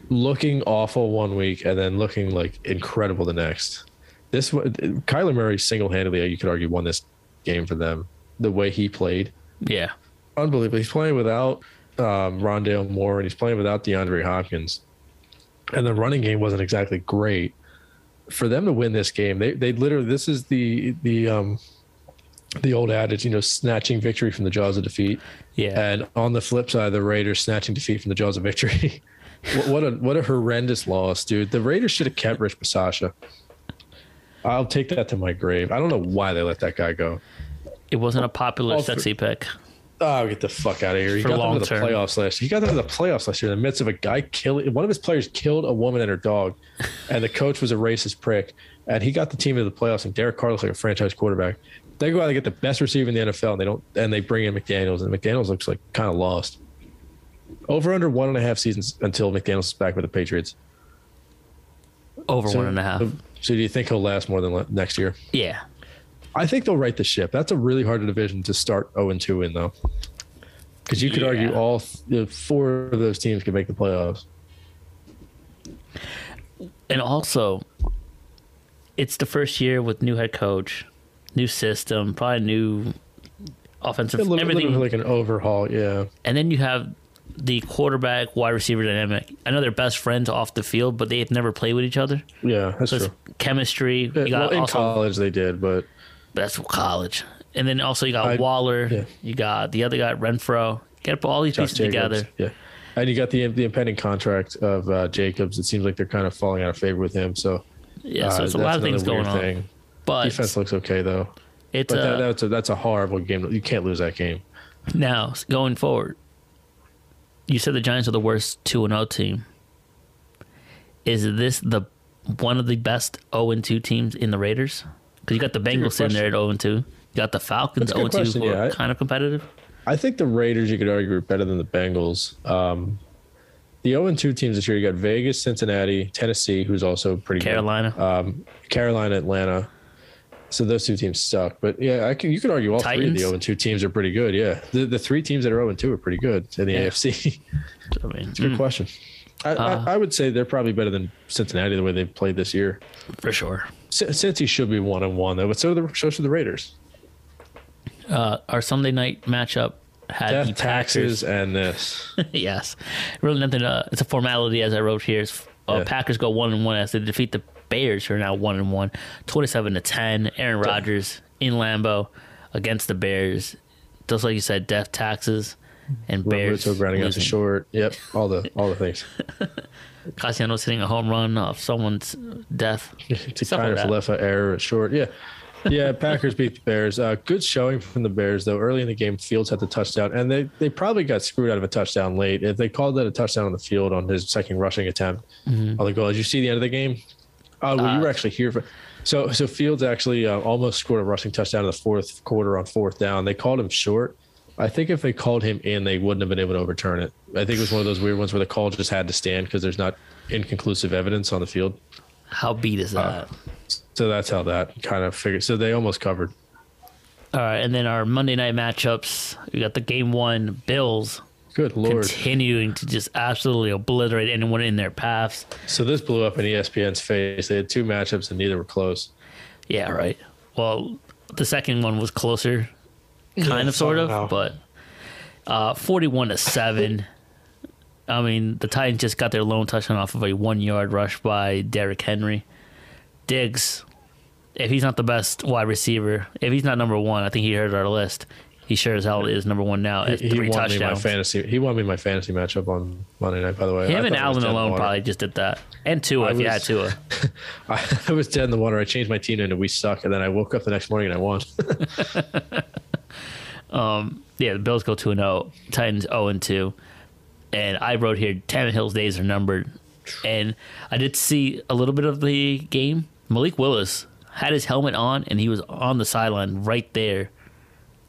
looking awful one week and then looking like incredible the next. This Kyler Murray single-handedly, you could argue, won this game for them. The way he played, Yeah, unbelievable. He's playing without um, Rondale Moore and he's playing without DeAndre Hopkins, and the running game wasn't exactly great. For them to win this game, they they literally this is the the um the old adage, you know, snatching victory from the jaws of defeat. yeah. And on the flip side, the Raiders snatching defeat from the jaws of victory. [LAUGHS] what, what a what a horrendous loss, dude. The Raiders should have kept Rich Bisaccia. I'll take that to my grave. I don't know why they let that guy go. it wasn't a popular, all for- sexy pick. Oh, get the fuck out of here! He For got them to the term. playoffs last. year. He got them to the playoffs last year in the midst of a guy killing. One of his players killed a woman and her dog, [LAUGHS] and the coach was a racist prick. And he got the team to the playoffs. And Derek Carr looks like a franchise quarterback. They go out and get the best receiver in the NFL, and they don't. And they bring in McDaniels, and McDaniels looks like kind of lost. Over under one and a half seasons until McDaniels is back with the Patriots. Over So, one and a half. So do you think he'll last more than next year? yeah. I think they'll right the ship. That's a really hard division to start 0 and 2 in, though. Because you could argue all th- the four of those teams could make the playoffs. And also, it's the first year with new head coach, new system, probably new offensive A little, everything. little bit like an overhaul, yeah. and then you have the quarterback wide receiver dynamic. I know they're best friends off the field, but they've never played with each other. Yeah, that's So true. chemistry. Yeah, You got well, in also college they did, but but that's college, and then also you got I- Waller. yeah. You got the other guy Renfrow. Get all these Josh pieces Jacobs, together. yeah. And you got the the impending contract of uh, Jacobs. It seems like they're kind of falling out of favor with him. So Yeah, so uh, it's a lot of things going on. Thing. But Defense looks okay though, it's but uh, that, that's a that's a horrible game. You can't lose that game. now going forward. You said the Giants are the worst two and zero team. Is this the one of the best zero and two teams in the Raiders? Because you got the Bengals sitting there at zero and two. You got the Falcons That's zero and two, who yeah. are I- kind of competitive. I think the Raiders, you could argue, are better than the Bengals. Um, the 0 2 teams this year, you got Vegas, Cincinnati, Tennessee, who's also pretty Carolina. good. Um, Carolina, Atlanta. So those two teams suck. But yeah, I can, you could argue all three of the 0 2 teams are pretty good. Yeah. The, the three teams that are 0 2 are pretty good in the Yeah. AFC. I mean, Good mm, question. I, Uh, I, I would say they're probably better than Cincinnati the way they've played this year. for sure. C- Cincy should be one and one though, but so, the, so should the Raiders. Uh, our Sunday night matchup had Death the taxes and this. [LAUGHS] yes, really nothing. Uh, it's a formality, as I wrote here. It's, Uh, Yeah. Packers go one and one as they defeat the Bears, who are now one and one, twenty-seven to ten. Aaron Rodgers in Lambeau against the Bears. Just like you said, death taxes and Bears Bears grounding out to short. Yep, all the all the things. [LAUGHS] Cassiano's hitting a home run off someone's death. [LAUGHS] to Stuff kind of left an error at short. Yeah. Yeah, [LAUGHS] Packers beat the Bears. Uh, good showing from the Bears, though. Early in the game, Fields had the touchdown, and they, they probably got screwed out of a touchdown late. If they called that a touchdown on the field on his second rushing attempt on the goal, did you see the end of the game? Oh, well, you were actually here for. So so Fields actually uh, almost scored a rushing touchdown in the fourth quarter on fourth down. They called him short. I think if they called him in, they wouldn't have been able to overturn it. I think it was one of those weird ones where the call just had to stand because there's not inconclusive evidence on the field. How beat is that? Uh, so that's how that kind of figured. So they almost covered. All right, and then our Monday night matchups. We got the game one Bills Good lord! continuing to just absolutely obliterate anyone in their paths. So this blew up in ESPN's face. They had two matchups and neither were close. Yeah, right. Well, the second one was closer, kind of, sort somehow. of, but uh, forty-one to seven. I mean, the Titans just got their lone touchdown off of a one-yard rush by Derrick Henry. Diggs, if he's not the best wide receiver, if he's not number one, I think he heard our list. He sure as hell is number one now He three won me my fantasy. He won me my fantasy matchup on Monday night. By the way, I Him and it was Allen dead in the alone probably just did that, and Tua I if you was- had Tua. I, [LAUGHS] I was dead in the water. I changed my team into we suck, and then I woke up the next morning and I won. [LAUGHS] Yeah, the Bills go two and zero. Titans zero and two. And I wrote here, Tannehill's days are numbered. And I did see a little bit of the game. Malik Willis had his helmet on, and he was on the sideline right there.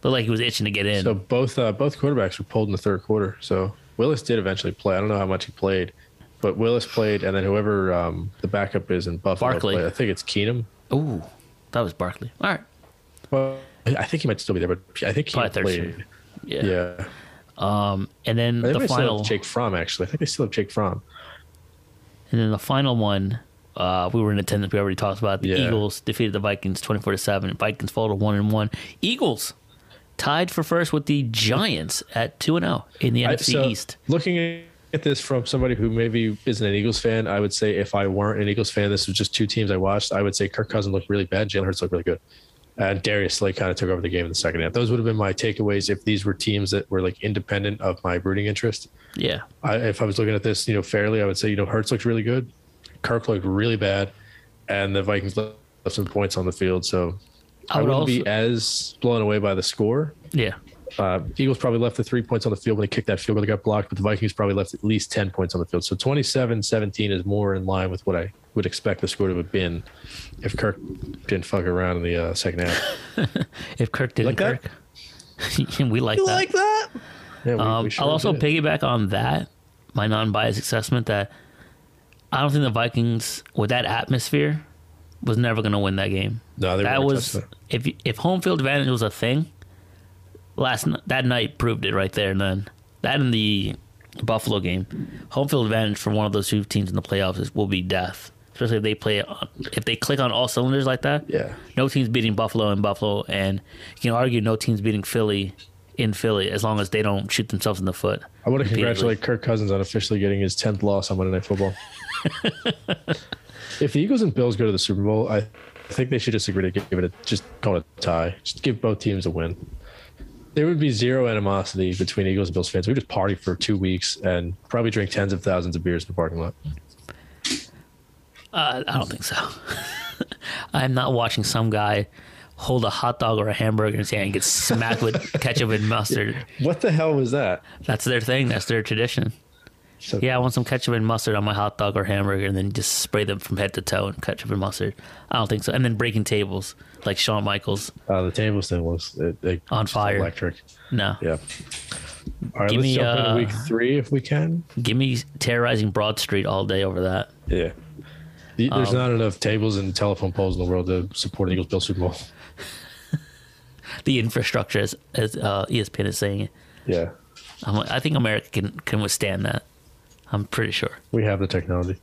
Looked like he was itching to get in. so both uh, both quarterbacks were pulled in the third quarter. So Willis did eventually play. I don't know how much he played, but Willis played, and then whoever um, the backup is in Buffalo Barkley. played. I think it's Keenum. Ooh, that was Barkley. All right. Well, I think he might still be there, but I think he Probably played. Yeah. Yeah, And then the final, have Jake Fromm. Actually, I think they still have Jake Fromm. and then the final one, uh, we were in attendance. We already talked about the Yeah. Eagles defeated the Vikings twenty-four to seven. Vikings fall to one and one. Eagles tied for first with the Giants at two and zero in the I- NFC so, East. Looking at this from somebody who maybe isn't an Eagles fan, I would say if I weren't an Eagles fan, this was just two teams I watched. I would say Kirk Cousins looked really bad. Jalen Hurts looked really good. And Darius Slay kind of took over the game in the second half. Those would have been my takeaways if these were teams that were like independent of my rooting interest. Yeah. I, if I was looking at this, you know, fairly, I would say, you know, Hurts looked really good. Kirk looked really bad. And the Vikings left some points on the field. So I I, would wouldn't be as blown away by the score. Yeah. Uh, Eagles probably left the three points on the field when they kicked that field goal. They got blocked, but the Vikings probably left at least 10 points on the field. So 27 17 is more in line with what I would expect the score to have been if Kirk didn't fuck around in the uh, second half. [LAUGHS] If Kirk didn't Like that? [LAUGHS] We like that. that? Yeah, we, Um, we sure I'll also did. piggyback on that, my non-biased assessment that I don't think the Vikings with that atmosphere was never going to win that game. No, they that weren't was touching if if home field advantage was a thing. Last that night proved it right there and then. That in the Buffalo game, home field advantage for one of those two teams in the playoffs is, will be death. Especially if they play on, if they click on all cylinders like that. Yeah. No team's beating Buffalo in Buffalo, and you can argue no team's beating Philly in Philly as long as they don't shoot themselves in the foot. I want to congratulate Kirk Cousins on officially getting his 10th loss on Monday Night Football. [LAUGHS] if the Eagles and Bills go to the Super Bowl, I think they should just agree to give it a just call it a tie. Just give both teams a win. There would be zero animosity between Eagles and Bills fans. We just party for two weeks and probably drink tens of thousands of beers in the parking lot. Uh, I don't think so. [LAUGHS] I'm not watching some guy hold a hot dog or a hamburger in his hand and get smacked with [LAUGHS] ketchup and mustard. What the hell was that? That's their thing. That's their tradition. So, Yeah, I want some ketchup and mustard on my hot dog or hamburger, and then just spray them from head to toe in ketchup and mustard. I don't think so. And then breaking tables like Shawn Michaels. uh, the table still was it, it- On fire. electric. No, Yeah. All right, Give let's me, jump uh, into week three if we can. give me terrorizing Broad Street all day over that. Yeah. The- There's Um, not enough tables and telephone poles in the world to support Eagles Bill Super Bowl. [LAUGHS] The infrastructure, as, as uh, ESPN is saying it. Yeah. I'm, I think America can can withstand that. I'm pretty sure. We have the technology.